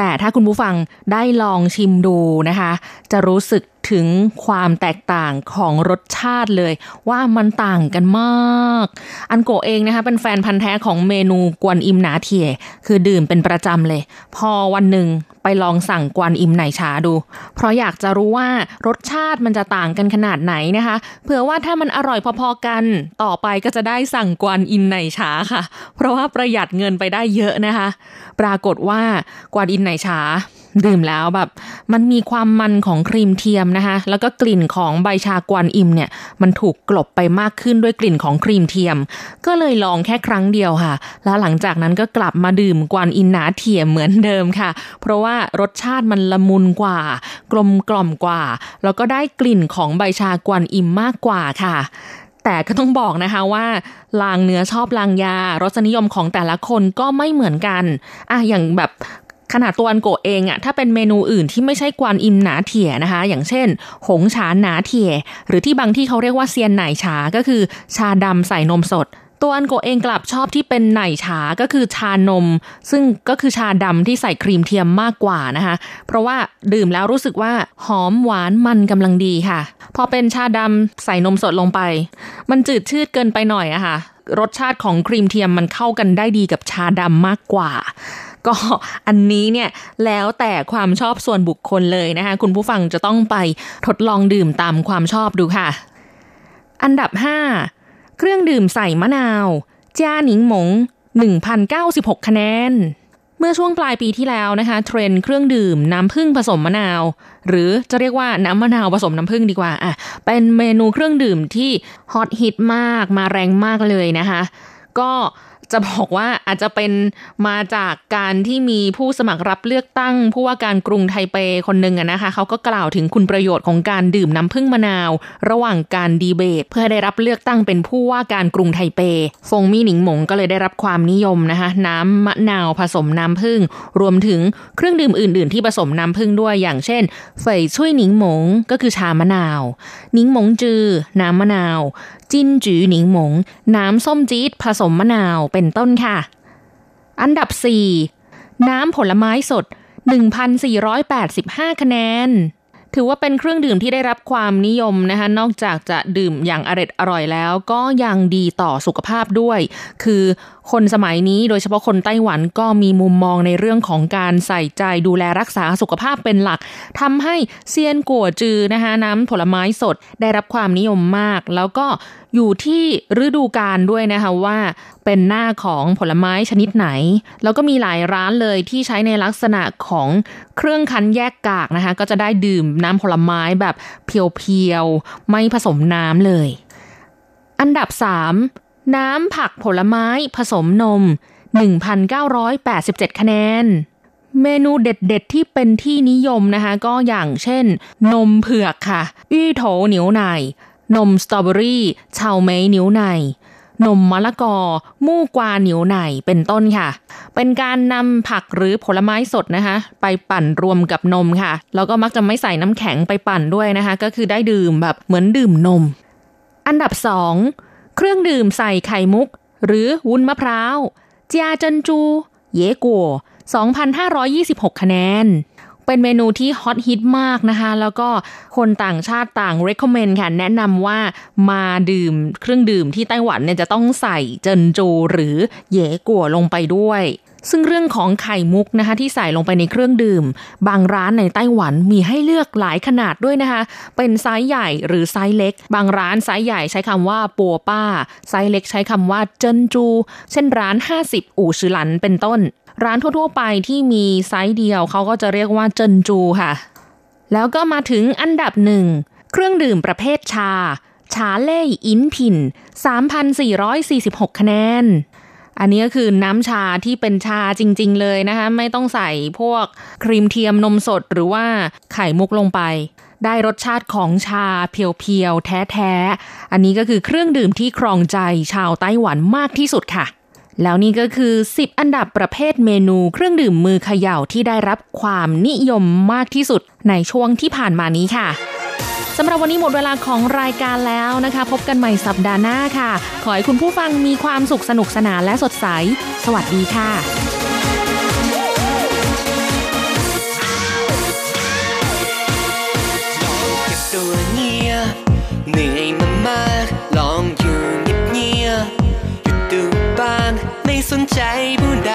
แต่ถ้าคุณผู้ฟังได้ลองชิมดูนะคะ จะรู้สึกถึงความแตกต่างของรสชาติเลย ว่ามันต่างกันมาก อันโกเองนะคะเป็นแฟนพันธ์แท้ของเมนูกวนอิมหนาเทียคือดื่มเป็นประจำเลย พอวันหนึ่งไปลองสั่งกวนอิมไหนชาดู เพราะอยากจะรู้ว่ารสชาติมันจะต่างกันขนาดไหนนะคะเผื่อว่าถ้ามันอร่อยพอๆกัน ต่อไปก็จะได้สั่ง 观音奶茶 ค่ะ เพราะว่าประหยัดเงินไปได้เยอะนะคะ ปรากฏว่า 观音奶茶 ดื่มแล้วแบบ มันมีความมันของครีมเทียมนะคะ แล้วก็กลิ่นของใบชากวนอิมเนี่ย มันถูกกลบไปมากขึ้นด้วยกลิ่นของครีมเทียม ก็เลยลองแค่ครั้งเดียวค่ะ แล้วหลังจากนั้นก็กลับมาดื่ม 观音拿铁 เหมือนเดิมค่ะ เพราะว่ารสชาติมันละมุนกว่า กลมกล่อมกว่า แล้วก็ได้กลิ่นของใบชากวนอิมมากกว่าค่ะแต่ก็ต้องบอกนะคะว่าลางเนื้อชอบลางยารสนิยมของแต่ละคนก็ไม่เหมือนกันอะอย่างแบบ ขนาดตัวอันโกเองอะถ้าเป็นเมนูอื่นที่ไม่ใช่กวนอิมหนาเถี่ยนะคะ อย่างเช่น หงฉาหนาเถี่ยหรือที่บางที่เขาเรียกว่าเซียนไหนฉาก็คือ ชาดำใส่นมสด ตัวอันโกเองกลับชอบที่เป็นไหนฉาก็คือชานม ซึ่งก็คือชาดำที่ใส่ครีมเทียมมากกว่านะคะ เพราะว่าดื่มแล้วรู้สึกว่าหอมหวานมันกำลังดีค่ะ พอเป็นชาดำใส่นมสดลงไป มันจืดชืดเกินไปหน่อยอะค่ะรสชาติของครีมเทียมมันเข้ากันได้ดีกับชาดำมากกว่า ก็อันนี้เนี่ยแล้วแต่ความชอบส่วนบุคคลเลยนะคะ คุณผู้ฟังจะต้องไปทดลองดื่มตามความชอบดูค่ะ อันดับ 5 เครื่องดื่มใส่มะนาวจ้าหนิงหมง 1,096 คะแนน เมื่อช่วงปลายปีที่แล้วนะคะ เทรนเครื่องดื่มน้ำผึ้งผสมมะนาว หรือจะเรียกว่าน้ำมะนาวผสมน้ำผึ้งดีกว่าอะเป็นเมนูเครื่องดื่มที่ฮอตฮิตมากมาแรงมากเลยนะคะ ก็ จะบอกว่าอาจจะเป็นมาจากการที่มีผู้สมัครรับเลือกตั้ง ผู้ว่าการกรุงไทเปคนหนึ่งนะคะเขาก็กล่าวถึงคุณประโยชน์ของการดื่มน้ำผึ้งมะนาว ระหว่างการดีเบต เพื่อได้รับเลือกตั้งเป็นผู้ว่าการกรุงไทเป ฟงมี่หนิงหมงก็เลยได้รับความนิยมนะคะน้ำมะนาวผสมน้ำผึ้งรวมถึงเครื่องดื่มอื่น ๆ ที่ผสมน้ำผึ้งด้วยอย่างเช่นเฟยช่วยหนิงหมงก็คือชามะนาวหนิงหมงจือ น้ำมะนาว จินจือหนิงหมง น้ำส้มจี๊ดผสมมะนาวเป็นต้นค่ะ อันดับ 4 น้ำผลไม้สด 1,485 คะแนน ถือว่าเป็นเครื่องดื่มที่ได้รับความนิยมนะคะ นอกจากจะดื่มอย่างอร็ดอร่อยแล้ว ก็ยังดีต่อสุขภาพด้วย คือ คนสมัยนี้โดยเฉพาะคนไต้หวันก็มีมุมมองในเรื่องของการใส่ใจดูแลรักษาสุขภาพเป็นหลักทำให้เซียนกัวจือนะคะน้ำผลไม้สดได้รับความนิยมมาก แล้วก็อยู่ที่ฤดูกาลด้วยนะคะว่าเป็นหน้าของผลไม้ชนิดไหน แล้วก็มีหลายร้านเลยที่ใช้ในลักษณะของเครื่องคั้นแยกกากนะคะก็จะได้ดื่มน้ำผลไม้แบบเพียวๆไม่ผสมน้ำเลย อันดับ 3 น้ำผักผลไม้ผสมนม 1,987 คะแนน เมนูเด็ดๆ ที่เป็นที่นิยมนะคะ ก็อย่างเช่น นมเผือกค่ะ อี้โถเหนียวไนนมสตรอเบอรี่ชาวเมยเหนียวไนนมมะละกอ มู่กวาเหนียวไนเป็นต้นค่ะ เป็นการนำผักหรือผลไม้สดนะคะ ไปปั่นรวมกับนมค่ะ แล้วก็มักจะไม่ใส่น้ำแข็งไปปั่นด้วยนะคะ ก็คือได้ดื่มแบบเหมือนดื่มนม อันดับ2 เครื่องดื่มใส่ไข่มุก หรือวุ้นมะพร้าวเจียจันจู เยกัว2,526 คะแนน เป็นเมนูที่ฮอตฮิตมากนะคะ แล้วก็คนต่างชาติต่าง recommend ค่ะ แนะนำว่ามาดื่มเครื่องดื่มที่ไต้หวันเนี่ยจะต้องใส่珍珠 หรือ 椰果ลงไปด้วย ซึ่งเรื่องของไข่มุกนะคะที่ใส่ลงไปในเครื่องดื่ม บางร้านในไต้หวันมีให้เลือกหลายขนาดด้วยนะคะ เป็นไซส์ใหญ่หรือไซส์เล็ก บางร้านไซส์ใหญ่ใช้คำว่า波霸 ไซส์เล็กใช้คำว่า珍珠 เช่นร้าน 50 五十嵐เป็นต้น ร้านทั่วๆไปที่มีไซส์เดียวเขาก็จะเรียกว่า珍珠 ค่ะ แล้วก็มาถึงอันดับหนึ่งเครื่องดื่มประเภทชา ชาเล่ยอินผิน 3,446 คะแนน อันนี้ก็คือน้ำชาที่เป็นชาจริง ๆ เลยนะคะ ไม่ต้องใส่พวกครีมเทียมนมสดหรือว่าไข่มุกลงไป ได้รสชาติของชาเพียวๆ แท้ๆ อันนี้ก็คือเครื่องดื่มที่ครองใจชาวไต้หวันมากที่สุดค่ะ แล้วนี่ก็คือ 10 อันดับประเภทเมนูเครื่องดื่มมือเขย่าที่ได้รับความนิยมมากที่สุดในช่วงที่ผ่านมานี้ค่ะ สำหรับวันนี้หมดเวลาของรายการแล้วนะคะ พบกันใหม่สัปดาห์หน้าค่ะ ขอให้คุณผู้ฟังมีความสุขสนุกสนานและสดใส สวัสดีค่ะเหนื่อยมามากลองอยู่เงียบๆหยุดดูบ้างไม่สนใจผู้ใด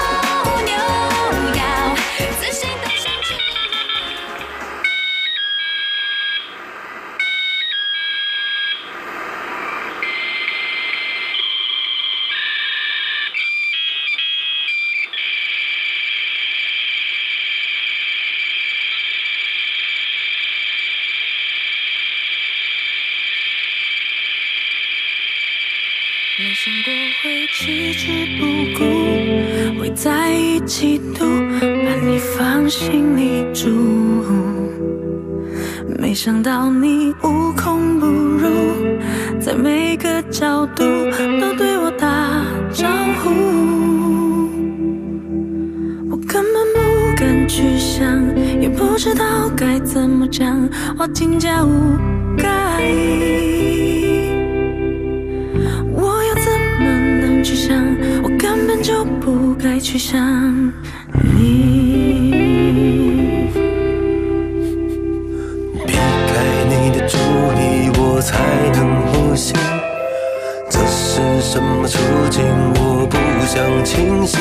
会弃之不顾，会在一起度，把你放心里住。没想到你无孔不入，在每个角度都对我打招呼。我根本不敢去想，也不知道该怎么讲，我真假无该。去想？我根本就不该去想你。避开你的注意，我才能呼吸。这是什么处境？我不想清醒。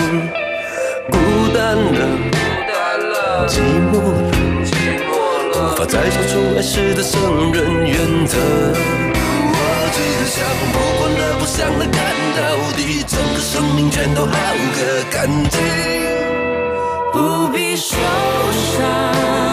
孤单了，寂寞了，无法再说出爱时的圣人原则。我只想不管了，不想了，全都好个干净。不必受伤，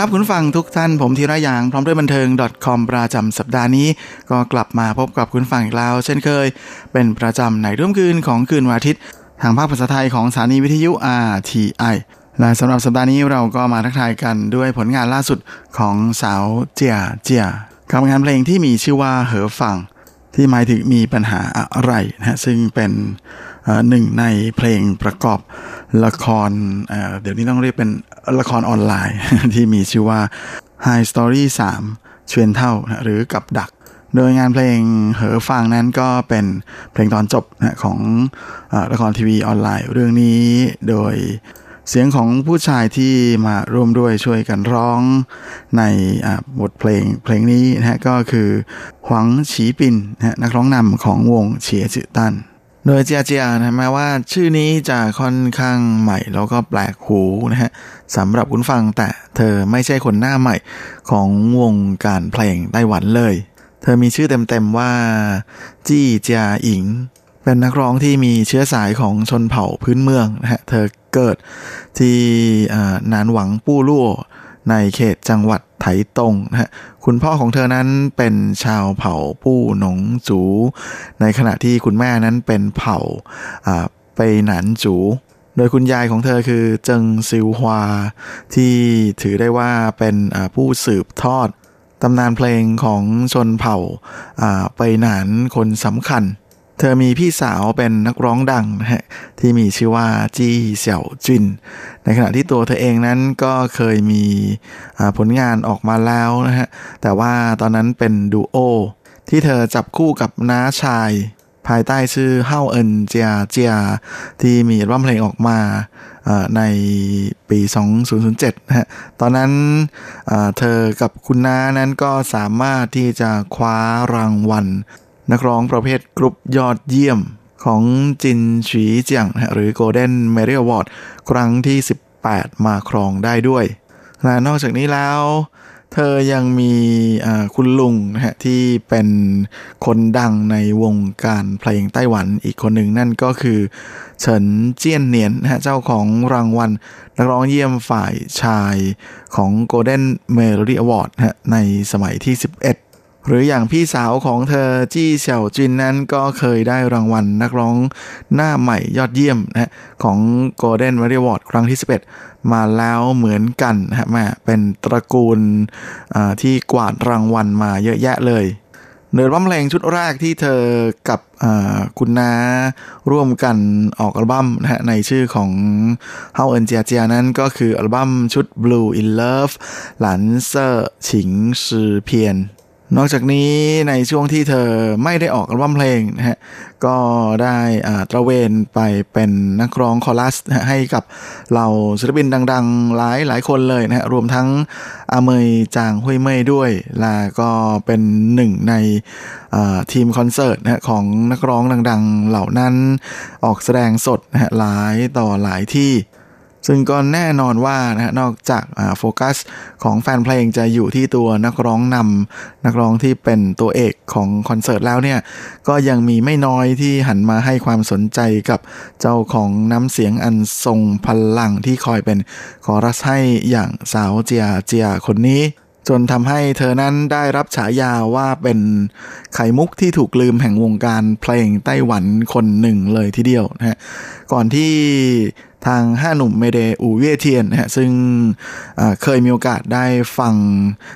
ครับคุณฟังทุกท่านผมธีระยางพร้อมด้วยบันเทิง .com ประจำสัปดาห์นี้ ก็กลับมาพบกับคุณฟังอีกแล้ว เช่นเคย เป็นประจำในรุ่มคืนของคืนวันอาทิตย์ ทางภาคภาษาไทยของสถานีวิทยุ RTI และสำหรับสัปดาห์นี้เราก็มาทักทายกันด้วยผลงานล่าสุดของสาวเจียเจียกับงานเพลงที่มีชื่อว่าเหอฟัง ที่หมายถึงมีปัญหาอะไรนะฮะซึ่งเป็นหนึ่งในเพลงประกอบละครเเดี๋ยวนี้ต้องเรียกเป็นละครออนไลน์ ที่มีชื่อว่า High Story 3 เชวนเท่านะหรือกับดัก โดยงานเพลงเหอฟังนั้นก็เป็นเพลงตอนจบนะของออละครทีวีออนไลน์เรื่องนี้โดย เสียงของผู้ชายที่มาร่วมด้วยช่วยกันร้องในบทเพลงเพลงนี้นะฮะก็คือหวังฉีปินนะนักร้องนำของวงเฉียจือตันโดยเจียเจียนะแม้ว่าชื่อนี้จะค่อนข้างใหม่แล้วก็แปลกหูนะฮะสำหรับคุณฟังแต่เธอไม่ใช่คนหน้าใหม่ของวงการเพลงไต้หวันเลย เธอมีชื่อเต็มๆว่า จี้เจียอิง เป็นนักร้องที่มีเชื้อสายของชนเผ่าพื้นเมืองนะฮะ เธอเกิดที่นานหวังปู้ลู่ในเขตจังหวัดไถตงนะฮะ คุณพ่อของเธอนั้นเป็นชาวเผ่าปู้หนงจู ในขณะที่คุณแม่นั้นเป็นเผ่าไปหนานจู โดยคุณยายของเธอคือเจิงซิวฮวา ที่ถือได้ว่าเป็นผู้สืบทอดตำนานเพลงของชนเผ่าอ่าไปหนานคนสำคัญ เธอมีพี่สาวเป็นนักร้องดังนะฮะที่มีชื่อว่าจี้เสี่ยวจิน ในขณะที่ตัวเธอเองนั้นก็เคยมีผลงานออกมาแล้วนะฮะแต่ว่าตอนนั้นเป็นดูโอที่เธอจับคู่กับน้าชาย ภายใต้ชื่อเฮาเอินเจียเจียที่มีอัลบั้มเพลงออกมาเอ่อในปี 2007นะฮะ ตอนนั้นเธอกับคุณน้านั้นก็สามารถที่จะคว้ารางวัล นักร้องประเภทกรุ๊ปยอดเยี่ยมของจินฉีเจียงฮะหรือ Golden m e r i Award ครั้งที่ 18 มาครองได้ด้วยและนอกจากนี้แล้ว เธอยังมีคุณลุงนะฮะที่เป็นคนดังในวงการเพลงไต้หวันอีกคนหนึ่งนั่นก็คือ เฉินเจี้ยนเนียนนะฮะเจ้าของรางวัล นักร้องเยี่ยมฝ่ายชายของ Golden Melody Award นะฮะในสมัยที่ 11 หรืออย่างพี่สาวของเธอจี้เสี่ยวจินนั้นก็เคยได้รางวัลนักร้องหน้าใหม่ยอดเยี่ยมนะฮะของ Golden m e r i Award ครั้งที่ 11 มาแล้วเหมือนกันนะฮะแม่เป็นตระกูลอ่าที่กวาดรางวัลมาเยอะแยะเลยเดินบัมเพลงชุดแรกที่เธอกับอ่าคุณน้าร่วมกันออกอัลบั้มนะฮะในชื่อของเฮาเอินเจียเจียนั้นก็คืออัลบั้มชุด Blue in Love หลันเซอร์ฉิงซือเพียน นอกจากนี้ในช่วงที่เธอไม่ได้ออกอัลบั้มเพลงนะฮะก็ได้อาตระเวนไปเป็นนักร้องคอรัสให้กับเหล่าศิลปินดัง ๆ หลายหลายคนเลยนะฮะรวมทั้งอาเมยจางฮุยเมยด้วยและก็เป็นหนึ่งในทีมคอนเสิร์ตนะฮะของนักร้องดัง ๆ เหล่านั้นออกแสดงสดนะฮะหลายต่อหลายที่ ซึ่งก็แน่นอนว่านะฮะนอกจากโฟกัสของแฟนเพลงจะอยู่ที่ตัวนักร้องนำนักร้องที่เป็นตัวเอกของคอนเสิร์ตแล้วเนี่ยก็ยังมีไม่น้อยที่หันมาให้ความสนใจกับเจ้าของน้ำเสียงอันทรงพลังที่คอยเป็นคอรัสให้อย่างสาวเจียเจียคนนี้จนทำให้เธอนั้นได้รับฉายาว่าเป็นไข่มุกที่ถูกลืมแห่งวงการเพลงไต้หวันคนหนึ่งเลยทีเดียวนะฮะก่อนที่ ทางห้าหนุ่ม Mayday 五月天 นะฮะซึ่งเคยมีโอกาสได้ฟัง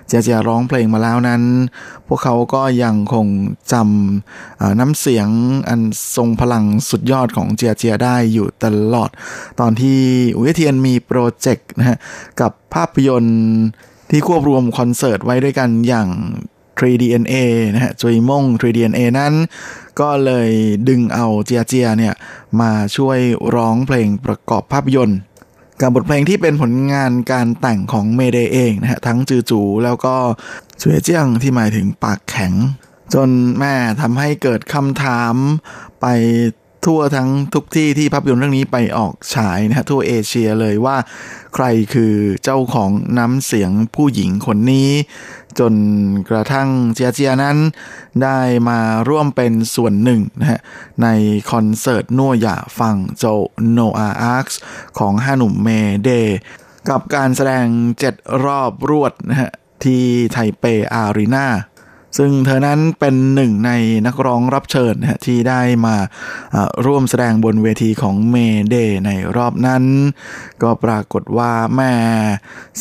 เจียเจียร้องเพลงมาแล้วนั้น พวกเขาก็ยังคงจำน้ำเสียงอันทรงพลังสุดยอดของเจียเจียได้อยู่ตลอด ตอนที่五月天มีโปรเจกต์นะฮะกับภาพยนตร์ที่ควบรวมคอนเสิร์ตไว้ด้วยกันอย่าง 3DNA นะฮะจุยมง 3DNA นั้น ก็เลยดึงเอาเจียเจียเนี่ย มาช่วยร้องเพลงประกอบภาพยนตร์กับบทเพลงที่เป็นผลงานการแต่งของเมเดเองนะฮะทั้งจือจูแล้วก็สวยเจียงที่หมายถึงปากแข็ง จนแม่ทำให้เกิดคำถามไป ทั่วทั้งทุกที่ที่ภาพยนตร์เรื่องนี้ไปออกฉายนะฮะทั่วเอเชียเลยว่าใครคือเจ้าของน้ำเสียงผู้หญิงคนนี้ จนกระทั่งเจียเจียนั้น ได้มาร่วมเป็นส่วนหนึ่งนะฮะในคอนเสิร์ต諾亞方舟 Noah's Ark ของห้าหนุ่ม Mayday กับการแสดง7รอบรวดนะฮะที่ไทเปอารีนา ซึ่งเธอนั้นเป็นหนึ่งในนักร้องรับเชิญนะที่ได้มาร่วมแสดงบนเวทีของ Mayday ในรอบนั้น ก็ปรากฏว่าแม่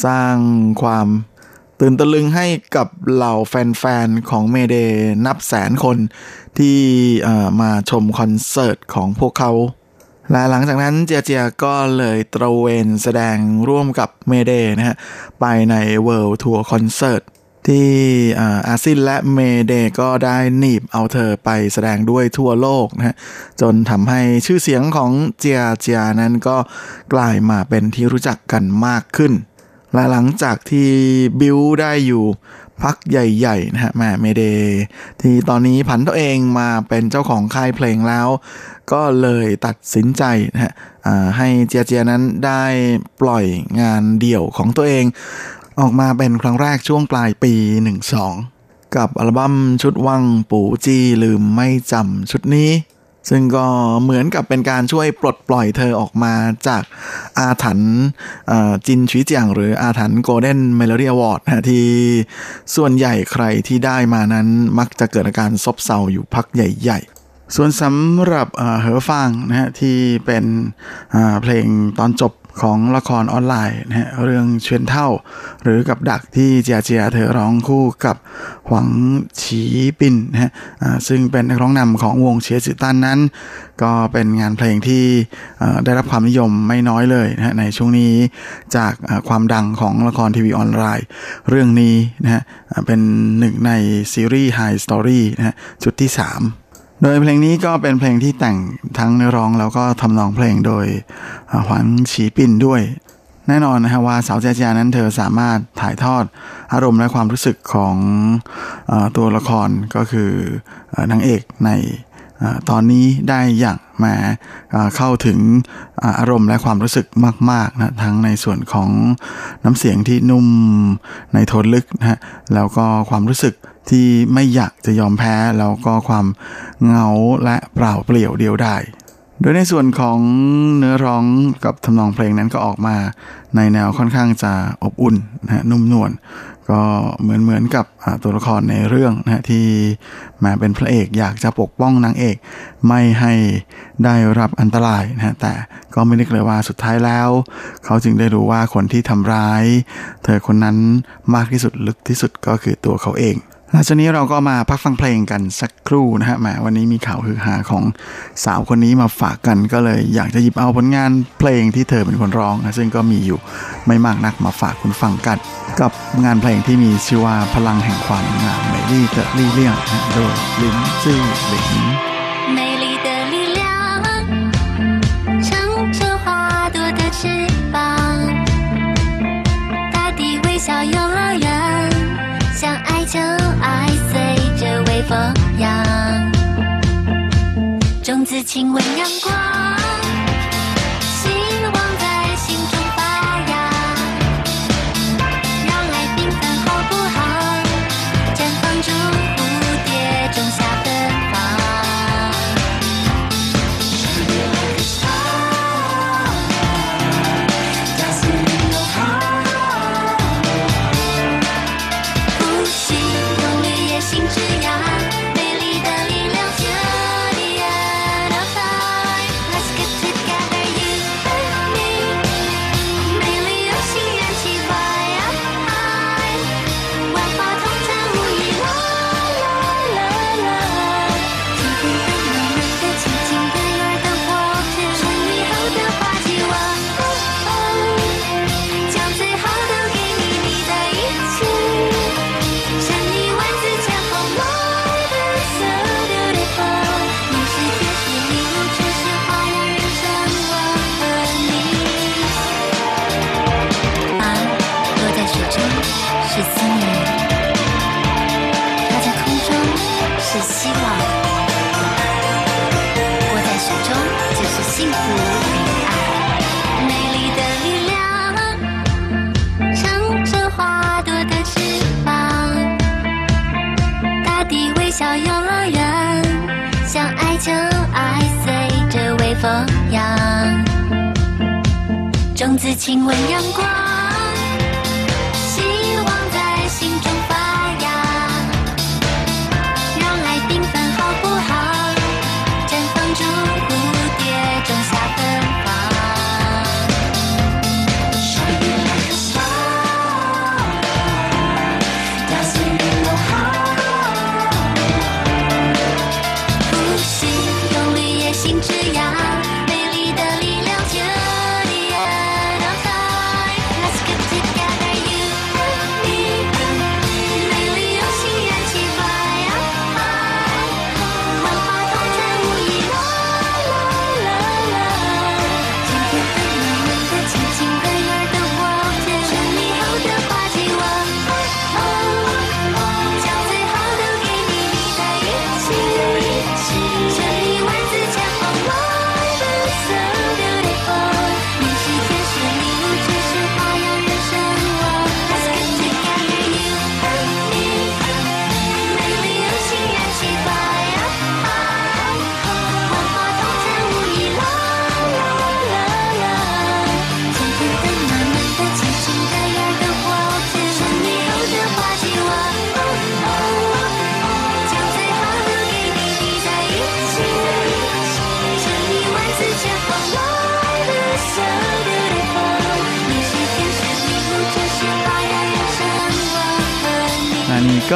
สร้างความตื่นตะลึงให้กับเหล่าแฟนๆ ของเมเดนับแสนคนที่มาชมคอนเสิร์ตของพวกเขาและหลังจากนั้นเจียเจียก็เลยตระเวนแสดงร่วมกับเมเดนะฮะไปใน World Tour Concert ที่อ่าอาซินและเมเดก็ได้หนีบเอาเธอไปแสดงด้วยทั่วโลกนะฮะจนทำให้ชื่อเสียงของเจียเจียนั้นก็กลายมาเป็นที่รู้จักกันมากขึ้น และหลังจากที่บิวได้อยู่พักใหญ่ๆนะฮะแม่เมเดที่ตอนนี้ผันตัวเองมาเป็นเจ้าของค่ายเพลงแล้ว ก็เลยตัดสินใจนะฮะให้เจียเจียนั้นได้ปล่อยงานเดี่ยวของตัวเอง ออกมาเป็นครั้งแรกช่วงปลายปี 12 กับอัลบั้มชุด忘不記ลืมไม่จำชุดนี้ ซึ่งก็เหมือนกับเป็นการช่วยปลดปล่อยเธอออกมาจากอาถรรพ์金曲獎หรืออาถรรพ์ Golden Melody Award นะที่ส่วนใหญ่ใครที่ได้มานั้นมักจะเกิดอาการซบเซาอยู่พักใหญ่ๆส่วนสำหรับเอ่อ何妨นะฮะที่เป็นเพลงตอนจบ ของละครออนไลน์นะฮะเรื่อง圈套 หรือกับดักที่เจียเจียเธอร้องคู่กับหวังฉีปินนะฮะซึ่งเป็นนักร้องนำของวงเชียร์จิตันนั้น ก็เป็นงานเพลงที่ได้รับความนิยมไม่น้อยเลยนะฮะในช่วงนี้จากความดังของละครทีวีออนไลน์ เรื่องนี้นะฮะเป็นหนึ่งในซีรีส์ High Story นะฮะชุดที่ 3 โดยเพลงนี้ก็เป็นเพลงที่แต่งทั้งร้องแล้วก็ทำนองเพลงโดยหวังฉีปินด้วย แน่นอนนะฮะว่าสาวเจียเจียนั้นเธอสามารถถ่ายทอดอารมณ์และความรู้สึกของอตัวละครก็คืออนางเอกในอตอนนี้ได้อย่างแหมาเข้าถึงออารมณ์และความรู้สึกมากๆนะทั้งในส่วนของน้ำเสียงที่นุ่มในโทนลึกนะฮะแล้วก็ความรู้สึก ที่ไม่อยากจะยอมแพ้แล้วก็ความเหงาและเปล่าเปลี่ยวเดียวดายโดยในส่วนของเนื้อร้องกับทำนองเพลงนั้นก็ออกมาในแนวค่อนข้างจะอบอุ่นนะฮะนุ่มนวลก็เหมือนเหมือนกับตัวละครในเรื่องนะที่มาเป็นพระเอกอยากจะปกป้องนางเอก ไม่ให้ได้รับอันตรายนะฮะแต่ก็ไม่นึกเลยว่าสุดท้ายแล้ว เขาจึงได้รู้ว่าคนที่ทำร้าย เธอคนนั้นมากที่สุดลึกที่สุดก็คือตัวเขาเอง หลังจากนี้เราก็มาพักฟังเพลงกันสักครู่นะฮะแหมวันนี้มีข่าวฮือฮาของสาวคนนี้มาฝากกันก็เลย อยากจะหยิบเอาผลงานเพลงที่เธอเป็นคนร้องนะซึ่งก็มีอยู่ไม่มากนักมาฝากคุณฟังกัน กับงานเพลงที่มีชื่อว่าพลังแห่งความงาม美麗的力量นะโดยหลินจื้อหลิง 亲吻阳光，亲吻阳光。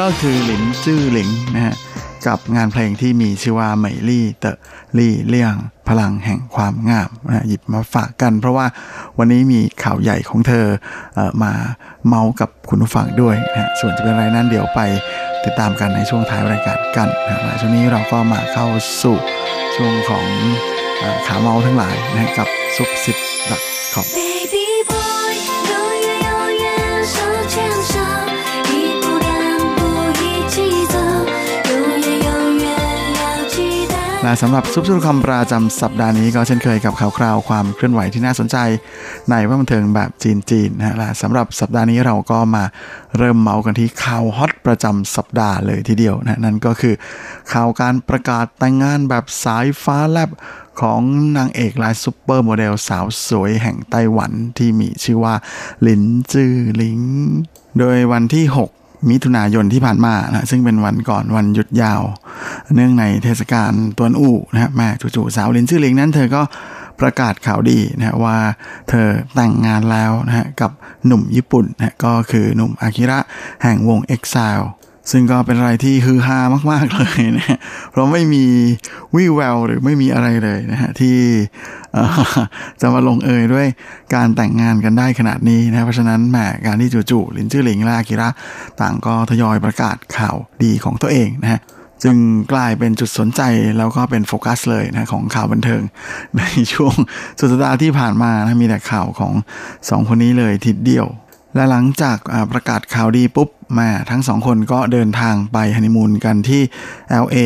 ก็คือหลินจื้อหลิงนะฮะกับงานเพลงที่มีชื่อว่าเหมลี่เตอะลี่เลี่ยงพลังแห่งความงามนะฮะหยิบมาฝากกัน เพราะว่าวันนี้มีข่าวใหญ่ของเธอเออมาเมาส์กับคุณผู้ฟังด้วยนะฮะส่วนจะเป็นอะไรนั้นเดี๋ยวไปติดตามกันในช่วงท้ายรายการกันนะฮะช่วงนี้เราก็มาเข้าสู่ช่วงของอขาเมาทั้งหลายนะฮะกับซุปซิปดักของ และสำหรับซุปซุปคำประจำสัปดาห์นี้ก็เช่นเคยกับข่าวคราวความเคลื่อนไหวที่น่าสนใจ ในแวดบันเทิงแบบจีนๆนะฮะและสำหรับสัปดาห์นี้เราก็มาเริ่มเมาส์กันที่ข่าวฮอตประจำสัปดาห์เลยทีเดียวนะนั่นก็คือ ข่าวการประกาศแต่งงานแบบสายฟ้าแลบของนางเอกลายซูเปอร์โมเดลสาวสวยแห่งไต้หวันที่มีชื่อว่า หลินจือหลิง โดยวันที่ 6 มิถุนายนที่ผ่านมานะซึ่งเป็นวันก่อนวันหยุดยาว เนื่องในเทศกาลตวนอู่นะฮะแม่จู่ๆสาวลินชื่อลิงนั้นเธอก็ประกาศข่าวดีนะฮะว่าเธอแต่งงานแล้วนะฮะกับหนุ่มญี่ปุ่นนะฮะก็คือหนุ่มอากิระแห่งวง EXILE ซึ่งก็เป็นอะไรที่ฮือฮามาก ๆ เลยนะเพราะไม่มีวี่แววหรือไม่มีอะไรเลยนะฮะที่จะมาลงเอยด้วยการแต่งงานกันได้ขนาดนี้นะเพราะฉะนั้นแหมการที่จู่ๆลินจื้อหลิงและอากิระต่างก็ทยอยประกาศข่าวดีของตัวเองนะฮะจึงกลายเป็นจุดสนใจแล้วก็เป็นโฟกัสเลยนะของข่าวบันเทิง ในช่วงสุดสัปดาห์ที่ผ่านมานะมีแต่ข่าวของสองคนนี้เลยทีเดียว และหลังจากประกาศข่าวดีปุ๊บมาทั้งสองคนก็เดินทางไปฮันนีมูนกันที่ LA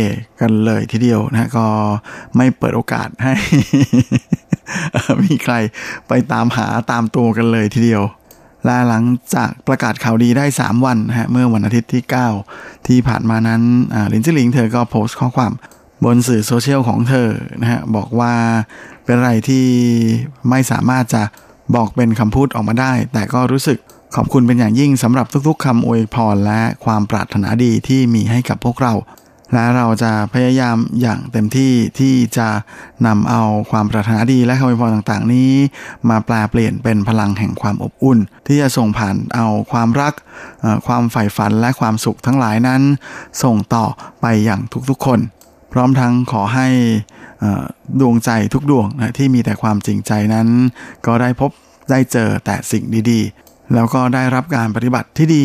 กันเลยทีเดียวนะก็ไม่เปิดโอกาสให้ มีใครไปตามหาตามตัวกันเลยทีเดียว และหลังจากประกาศข่าวดีได้ 3 วันนะฮะเมื่อวันอาทิตย์ที่ 9 ที่ผ่านมานั้นลินจิลิงเธอก็โพสต์ข้อความบนสื่อโซเชียลของเธอนะฮะบอกว่าเป็นอะไรที่ไม่สามารถจะบอกเป็นคำพูดออกมาได้ แต่ก็รู้สึก ขอบคุณเป็นอย่างยิ่งสำหรับทุกๆคำอวยพรและความปรารถนาดีที่มีให้กับพวกเรา และเราจะพยายามอย่างเต็มที่ที่จะนำเอาความปรารถนาดีและคำอวยพรต่างๆ นี้ มาแปลเปลี่ยนเป็นพลังแห่งความอบอุ่น ที่จะส่งผ่านเอาความรัก ความใฝ่ฝันและความสุขทั้งหลายนั้น ส่งต่อไปอย่างทุกๆคน พร้อมทั้งขอให้ดวงใจทุกดวงนะที่มีแต่ความจริงใจนั้น ก็ได้พบได้เจอแต่สิ่งดีๆ แล้วก็ได้รับการปฏิบัติที่ดี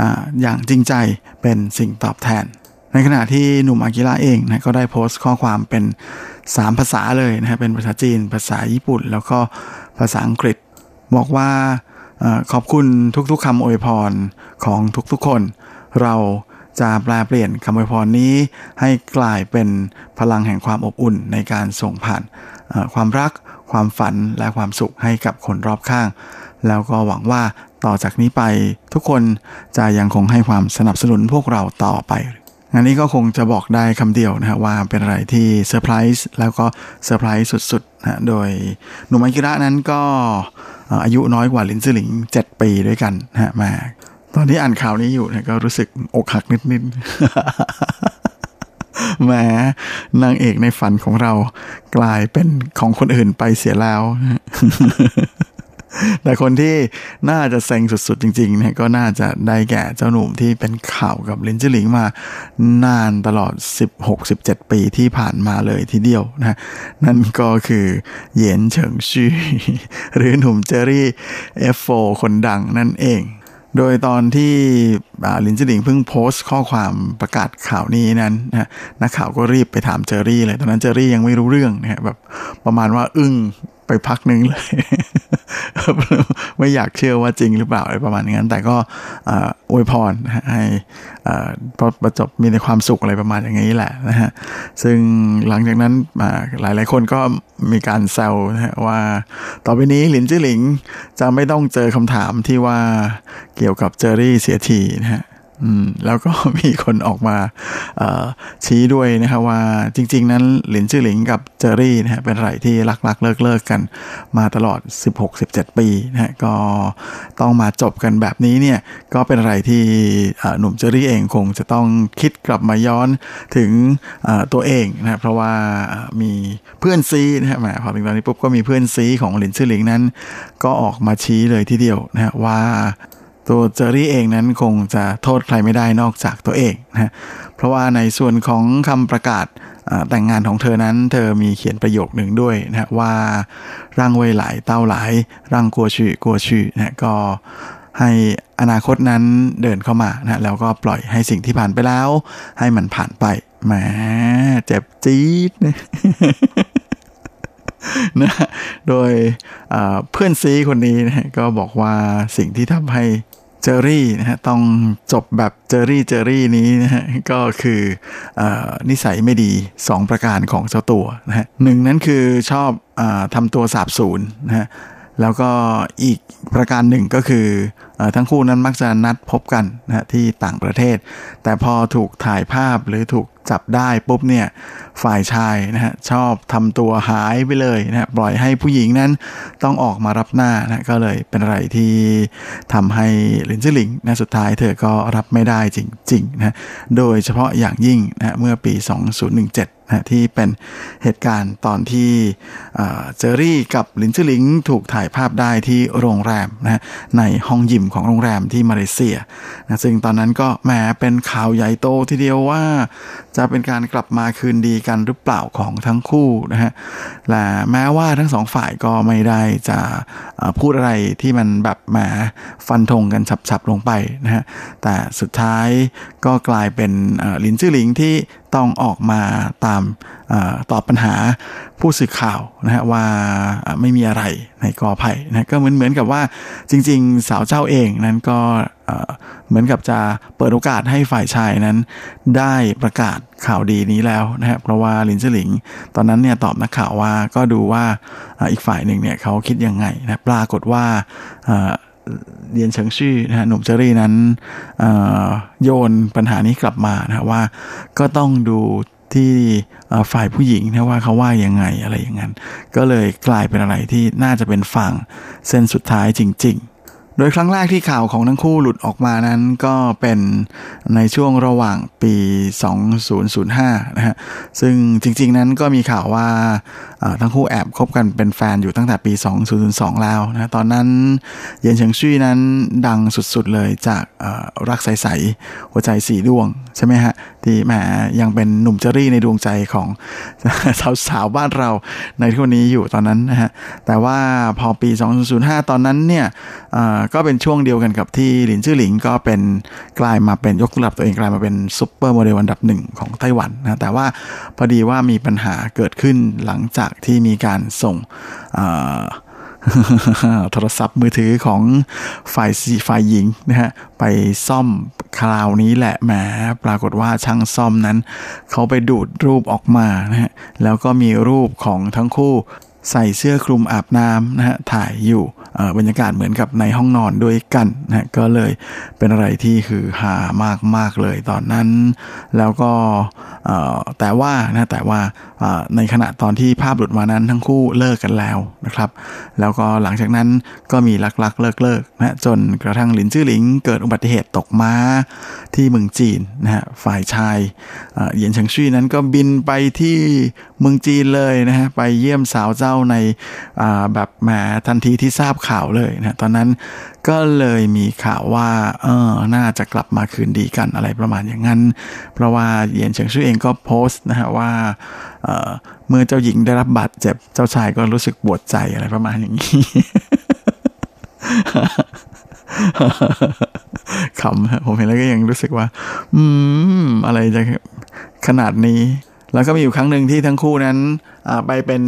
ออย่างจริงใจเป็นสิ่งตอบแทน ในขณะที่หนุ่มอากิระเองนะก็ได้โพสต์ข้อความเป็น 3 ภาษาเลยนะเป็นภาษาจีน ภาษาญี่ปุ่น แล้วก็ภาษาอังกฤษ บอกว่าขอบคุณทุกๆคำอวยพรของทุกๆคน เราจะแปลเปลี่ยนคำอวยพรนี้ให้กลายเป็นพลังแห่งความอบอุ่นในการส่งผ่านความรัก ความฝันและความสุขให้กับคนรอบข้าง แล้วก็หวังว่าต่อจากนี้ไปทุกคนจะยังคงให้ความสนับสนุนพวกเราต่อไปงานนี้ก็คงจะบอกได้คำเดียวนะฮะว่าเป็นอะไรที่เซอร์ไพรส์แล้วก็เซอร์ไพรส์สุดๆนะโดยหนุ่มอากิระนั้นก็อายุน้อยกว่าหลินจื้อหลิง 7 ปีด้วยกันนะแหมตอนที่อ่านข่าวนี้อยู่เนี่ยก็รู้สึกอกหักนิดๆแหมนางเอกในฝันของเรากลายเป็นของคนอื่นไปเสียแล้ว แต่คนที่น่าจะเซ็งสุดๆจริงๆเนี่ยก็น่าจะได้แก่เจ้าหนุ่มที่เป็นข่าวกับลินจิหลิงมานานตลอด 16-17 ปีที่ผ่านมาเลยทีเดียวนะนั่นก็คือเหยียนเฉิงชี่หรือหนุ่มเจอรี่ F4 คนดังนั่นเองโดยตอนที่ลินจิหลิงเพิ่งโพสต์ข้อความประกาศข่าวนี้นั้นนะนักข่าวก็รีบไปถามเจอรี่เลย ตอนนั้นเจอรี่ยังไม่รู้เรื่องนะฮะแบบประมาณว่าอึ้ง ไปพักนึงเลย ไม่อยากเชื่อว่าจริงหรือเปล่าอะไรประมาณนั้น แต่ก็อวยพรให้พอประจบมีในความสุขอะไรประมาณอย่างนี้แหละนะฮะซึ่งหลังจากนั้นหลายหลายๆคนก็มีการแซวนะฮะว่า ต่อไปนี้หลินจื้อหลิงจะไม่ต้องเจอคำถามที่ว่าเกี่ยวกับเจอรี่เสียทีนะฮะ อืมแล้วก็มีคนออกมาเอ่อชี้ด้วยนะครับว่าจริง ๆ นั้นหลินจื้อหลิงกับเจอรี่นะฮะเป็นอะไรที่รักๆเลิกเลิกๆ กันมาตลอด 16-17 ปีนะฮะก็ต้องมาจบกันแบบนี้เนี่ยก็เป็นอะไรที่หนุ่มเจอรี่เองคงจะต้องคิดกลับมาย้อนถึงตัวเองนะเพราะว่ามีเพื่อนซีนะฮะพอถึงตอนนี้ปุ๊บก็มีเพื่อนซีของหลินจื้อหลิงนั้น ก็ออกมาชี้เลยทีเดียวนะฮะว่า ตัวเจอรี่เองนั้นคงจะโทษใครไม่ได้นอกจากตัวเองนะเพราะว่าในส่วนของคำประกาศแต่งงานของเธอนั้น เธอมีเขียนประโยคหนึ่งด้วยนะว่าร่างเวยหลายเต้าหลายร่างกลัวชื่อกลัวชื่อนะก็ให้อนาคตนั้นเดินเข้ามานะแล้วก็ปล่อยให้สิ่งที่ผ่านไปแล้ว ให้มันผ่านไปแหมเจ็บจี๊ดนะนะโดยเพื่อนซีคนนี้นะก็บอกว่าสิ่งที่ทำให้ เจอรี่นะฮะต้องจบแบบเจอรี่เจอรี่นี้นะฮะก็คืออนิสัยไม่ดี 2 ประการของเจ้าตัวนะฮะหนึ่งนั้นคือชอบอทำตัวสาบสูญนะฮะแล้วก็อีกประการหนึ่งก็คือออทั้งคู่นั้นมักจะนัดพบกันนะฮะที่ต่างประเทศ แต่พอถูกถ่ายภาพหรือถูก จับได้ปุ๊บเนี่ยฝ่ายชายนะฮะชอบทำตัวหายไปเลยนะฮะปล่อยให้ผู้หญิงนั้นต้องออกมารับหน้านะก็เลยเป็นอะไรที่ทำให้ลินจือหลิงนะสุดท้ายเธอก็รับไม่ได้จริงๆนะฮะโดยเฉพาะอย่างยิ่งนะฮะเมื่อปี 2017นะที่เป็นเหตุการณ์ตอนที่เอ่อเจอรี่กับลินจือหลิงถูกถ่ายภาพได้ที่โรงแรมนะฮะในห้องยิมของโรงแรมที่มาเลเซียนะซึ่งตอนนั้นก็แหมเป็นข่าวใหญ่โตทีเดียวว่าจะเป็นการกลับมาคืนดีกันหรือเปล่าของทั้งคู่นะฮะและแม้ว่าทั้งสองฝ่ายก็ไม่ได้จะพูดอะไรที่มันแบบแหมฟันธงกันฉับๆลงไปนะฮะแต่สุดท้ายก็กลายเป็นลินจื้อหลิงที่ ต้องออกมาตามอตอบปัญหาผู้สื่อข่าวนะฮะว่าไม่มีอะไรในกอไผ่นะก็เหมือนเหมือนกับว่าจริง ๆ สาวเจ้าเองนั้นก็เหมือนกับจะเปิดโอกาสให้ฝ่ายชายนั้น ได้ประกาศข่าวดีนี้แล้วนะครับเพราะว่าลินจื้อหลิง ตอนนั้นเนี่ยตอบนักข่าวว่าก็ดูว่าอีกฝ่ายหนึ่งเนี่ยเขาคิดยังไงนะปรากฏว่า เรียนเฉิงชื่อนะฮะหนุ่มเจอรี่นั้นโยนปัญหานี้กลับมานะว่าก็ต้องดูที่ฝ่ายผู้หญิงนะว่าเขาว่ายังไงอะไรอย่างนั้น ก็เลยกลายเป็นอะไรที่น่าจะเป็นฝั่งเส้นสุดท้ายจริง ๆ โดยครั้งแรกที่ข่าวของทั้งคู่หลุดออกมานั้นก็เป็นในช่วงระหว่างปี 2005 นะฮะ ซึ่งจริงๆนั้นก็มีข่าวว่าทั้งคู่แอบคบกันเป็นแฟนอยู่ตั้งแต่ปี 2002 แล้วนะ ตอนนั้นเย็นเฉิงชี่นั้นดังสุดๆเลยจากรักใสๆหัวใจสีดวง ใช่ไหมฮะ ที่แหมยังเป็นหนุ่มเจอรี่ในดวงใจของสาวๆบ้านเราในทุกวันนี้อยู่ตอนนั้นนะฮะ แต่ว่าพอปี 2005 ตอนนั้นเนี่ยก็เป็นช่วงเดียวกันกับที่หลินจื้อหลิงก็เป็นกลายมาเป็นยกระดับตัวเองกลายมาเป็นซุปเปอร์โมเดลอันดับหนึ่งของไต้หวันนะแต่ว่าพอดีว่ามีปัญหาเกิดขึ้นหลังจากที่มีการส่งโทรศัพท์มือถือของฝ่ายฝ่ายหญิงนะฮะไปซ่อมคราวนี้แหละแหมปรากฏว่าช่างซ่อมนั้น เขาไปดูดรูปออกมานะฮะแล้วก็มีรูปของทั้งคู่ ใส่เสื้อคลุมอาบน้ำนะฮะถ่ายอยู่บรรยากาศเหมือนกับในห้องนอนด้วยกันนะฮะก็เลยเป็นอะไรที่คือหามากมากเลยตอนนั้น แล้วก็แต่ว่านะแต่ว่าในขณะตอนที่ภาพหลุดมานั้นทั้งคู่เลิกกันแล้วนะครับ แล้วก็หลังจากนั้นก็มีลักๆเลิกเลิกนะฮะจนกระทั่งหลินจื้อหลิงเกิดอุบัติเหตุตกม้าที่เมืองจีนนะฮะฝ่ายชายเอ่อเหยียนเฉิงชี่นั้นก็บินไปที่ เมืองจีนเลยนะฮะไปเยี่ยมสาวเจ้าในแบบแหมทันทีที่ทราบข่าวเลยนะตอนนั้นก็เลยมีข่าวว่าเออน่าจะกลับมาคืนดีกันอะไรประมาณอย่างนั้น เพราะว่าเหยียนเฉิงชี่อเองก็โพสต์นะฮะว่าเเมื่อเจ้าหญิงได้รับบาดเจ็บเจ้าชายก็รู้สึกปวดใจอะไรประมาณอย่างนี้ขำผมเห็นแล้วก็ยังรู้สึกว่า อืม อะไรจะขนาดนี้ แล้วก็มีอยู่ครั้งหนึ่งที่ทั้งคู่นั้นไปเป็น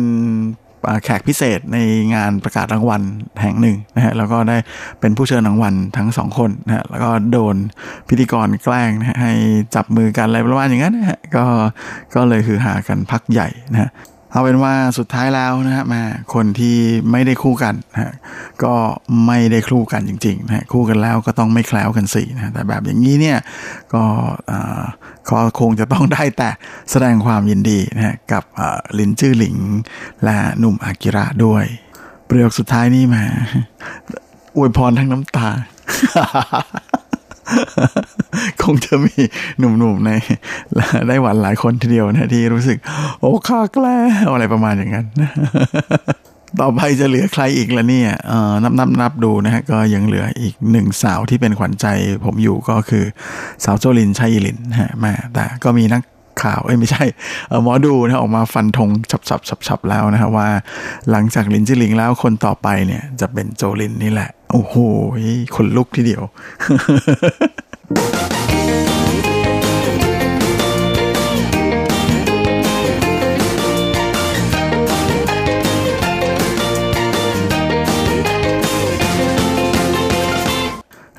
แขกพิเศษในงานประกาศรางวัลแห่งหนึ่งนะฮะแล้วก็ได้เป็นผู้เชิญรางวัลทั้งสองคนนะฮะแล้วก็โดนพิธีกรแกล้งนะฮะให้จับมือกันอะไรประมาณอย่างนั้นนะฮะก็ก็เลยคือหากันพักใหญ่นะฮะ เอาเป็นว่าสุดท้ายแล้วนะฮะแมาคนที่ไม่ได้คู่กันนะฮะก็ไม่ได้คู่กันจริงๆนะฮะคู่กันแล้วก็ต้องไม่แคล้วกันสินะฮะแต่แบบอย่างนี้เนี่ยก็อ่าก็คงจะต้องได้แต่แสดงความยินดีนะฮะกับลินจื้อหลิง และหนุ่มอากิระด้วย ประโยคสุดท้ายนี่แมาอวยพรทั้งน้ำตา คงจะมีหนุ่มๆในได้หวันหลายคนทีเดียวนะที่รู้สึก โอ้ข้าแกล้อะไรประมาณอย่างนั้นต่อไปจะเหลือใครอีกละเนี่ยนับนับนับดูนะฮะก็ยังเหลืออีกหนึ่งสาวที่เป็นขวัญใจผมอยู่ก็คือสาวโจลินชัยลินฮะแม่แต่ก็มีนัก ข่าวเอ้ยไม่ใช่หมอดูนะออกมาฟันธงฉับฉับฉับฉับๆแล้วนะครับว่า หลังจากลินจิลิงแล้วคนต่อไปเนี่ยจะเป็นโจลินนี่แหละ โอ้โหคนลุกทีเดียว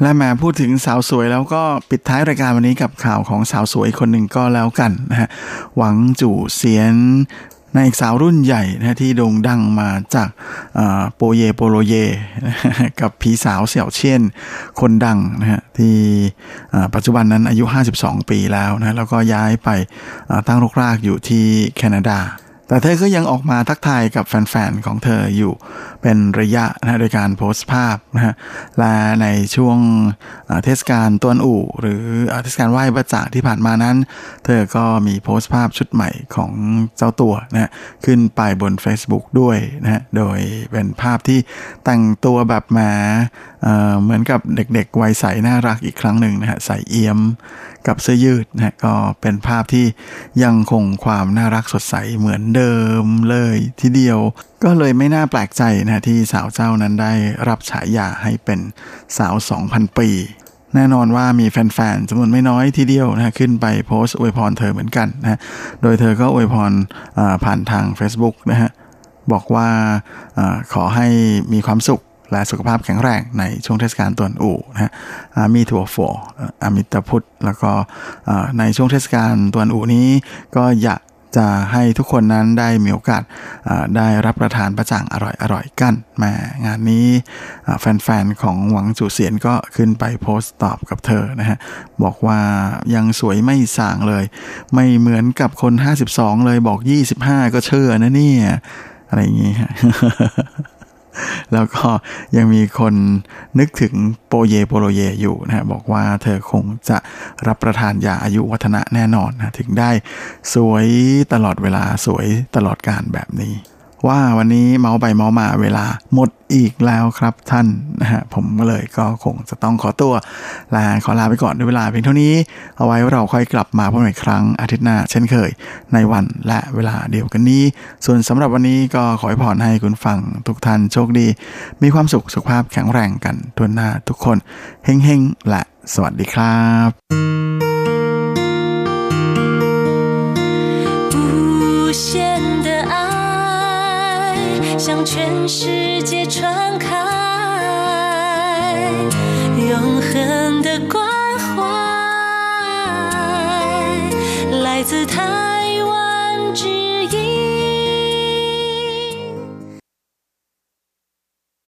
และมาพูดถึงสาวสวยแล้วก็ปิดท้ายรายการวันนี้กับข่าวของสาวสวยคนหนึ่งก็แล้วกันนะฮะหวังจู่เสียนนางเอกสาวรุ่นใหญ่นะฮะที่โด่งดังมาจากอ่อโปเยโปโลเย กับผีสาวเสี่ยวเชียนคนดังนะฮะที่เอ่อปัจจุบันนั้นอายุ 52 ปีแล้วนะฮะแล้วก็ย้ายไปอ่อตั้งรกรากอยู่ที่แคนาดา แต่เธอก็ยังออกมาทักทายกับแฟนๆ ของเธออยู่ เป็นระยะนะโดยการโพสต์ภาพนะฮะและในช่วงเทศกาลตวนอู่ หรือเทศกาลไหว้พระจ่าที่ผ่านมานั้น เธอก็มีโพสต์ภาพชุดใหม่ของเจ้าตัวนะฮะขึ้นไปบน Facebook ด้วยนะฮะโดยเป็นภาพที่แต่งตัวแบบแหมเหมือนกับเด็กๆวัยใสน่ารักอีกครั้งหนึ่งนะฮะใส่เอี่ยมกับเสื้อยืดนะฮะก็เป็นภาพที่ยังคงความน่ารักสดใสเหมือนเดิมเลยทีเดียว ก็เลยไม่น่าแปลกใจนะฮะที่สาวเจ้านั้นได้รับฉายาให้เป็นสาว 2,000 ปี แน่นอนว่ามีแฟนๆจำนวนไม่น้อยทีเดียวนะฮะขึ้นไปโพสต์อวยพรเธอเหมือนกันนะโดยเธอก็อวยพรผ่านทาง Facebook นะฮะบอกว่าอขอให้มีความสุขและสุขภาพแข็งแรงในช่วงเทศกาลตวนอู่นะฮะอามีถั่วฝัวอามิตรพุทธ แล้วก็ในช่วงเทศกาลตวนอู่นี้ก็อยาก จะให้ทุกคนนั้นได้มีโอกาสได้รับประทานประจ่างอร่อยๆกันแหมงานนี้แฟนๆของหวังจูเสียนก็ขึ้นไปโพสต์ตอบกับเธอนะฮะบอกว่ายังสวยไม่ส่างเลย ไม่เหมือนกับคน 52 เลยบอก 25 ก็เชื่อนะเนี่ยอะไรอย่างงี้ฮะ แล้วก็ยังมีคนนึกถึงโปเยโปโลเยอยู่นะบอกว่าเธอคงจะรับประทานยาอายุวัฒนะแน่นอนนะถึงได้สวยตลอดเวลาสวยตลอดการแบบนี้ ว่าวันนี้เมาไปเมามาเวลาหมดอีกแล้วครับท่านนะฮะผมก็เลยก็คงจะต้องขอตัวลาขอลาไปก่อนด้วยเวลาเพียงเท่านี้ เอาไว้เราค่อยกลับมาพบกันอีกครั้งอาทิตย์หน้า เช่นเคย ในวันและเวลาเดียวกันนี้ ส่วนสำหรับวันนี้ก็ขอให้ผ่อนให้คุณฟังทุกท่านโชคดี มีความสุขสุขภาพแข็งแรงกันทวนหน้าทุกคนเฮ้งๆและสวัสดีครับ 向全世界传开永恒的关怀来自台湾之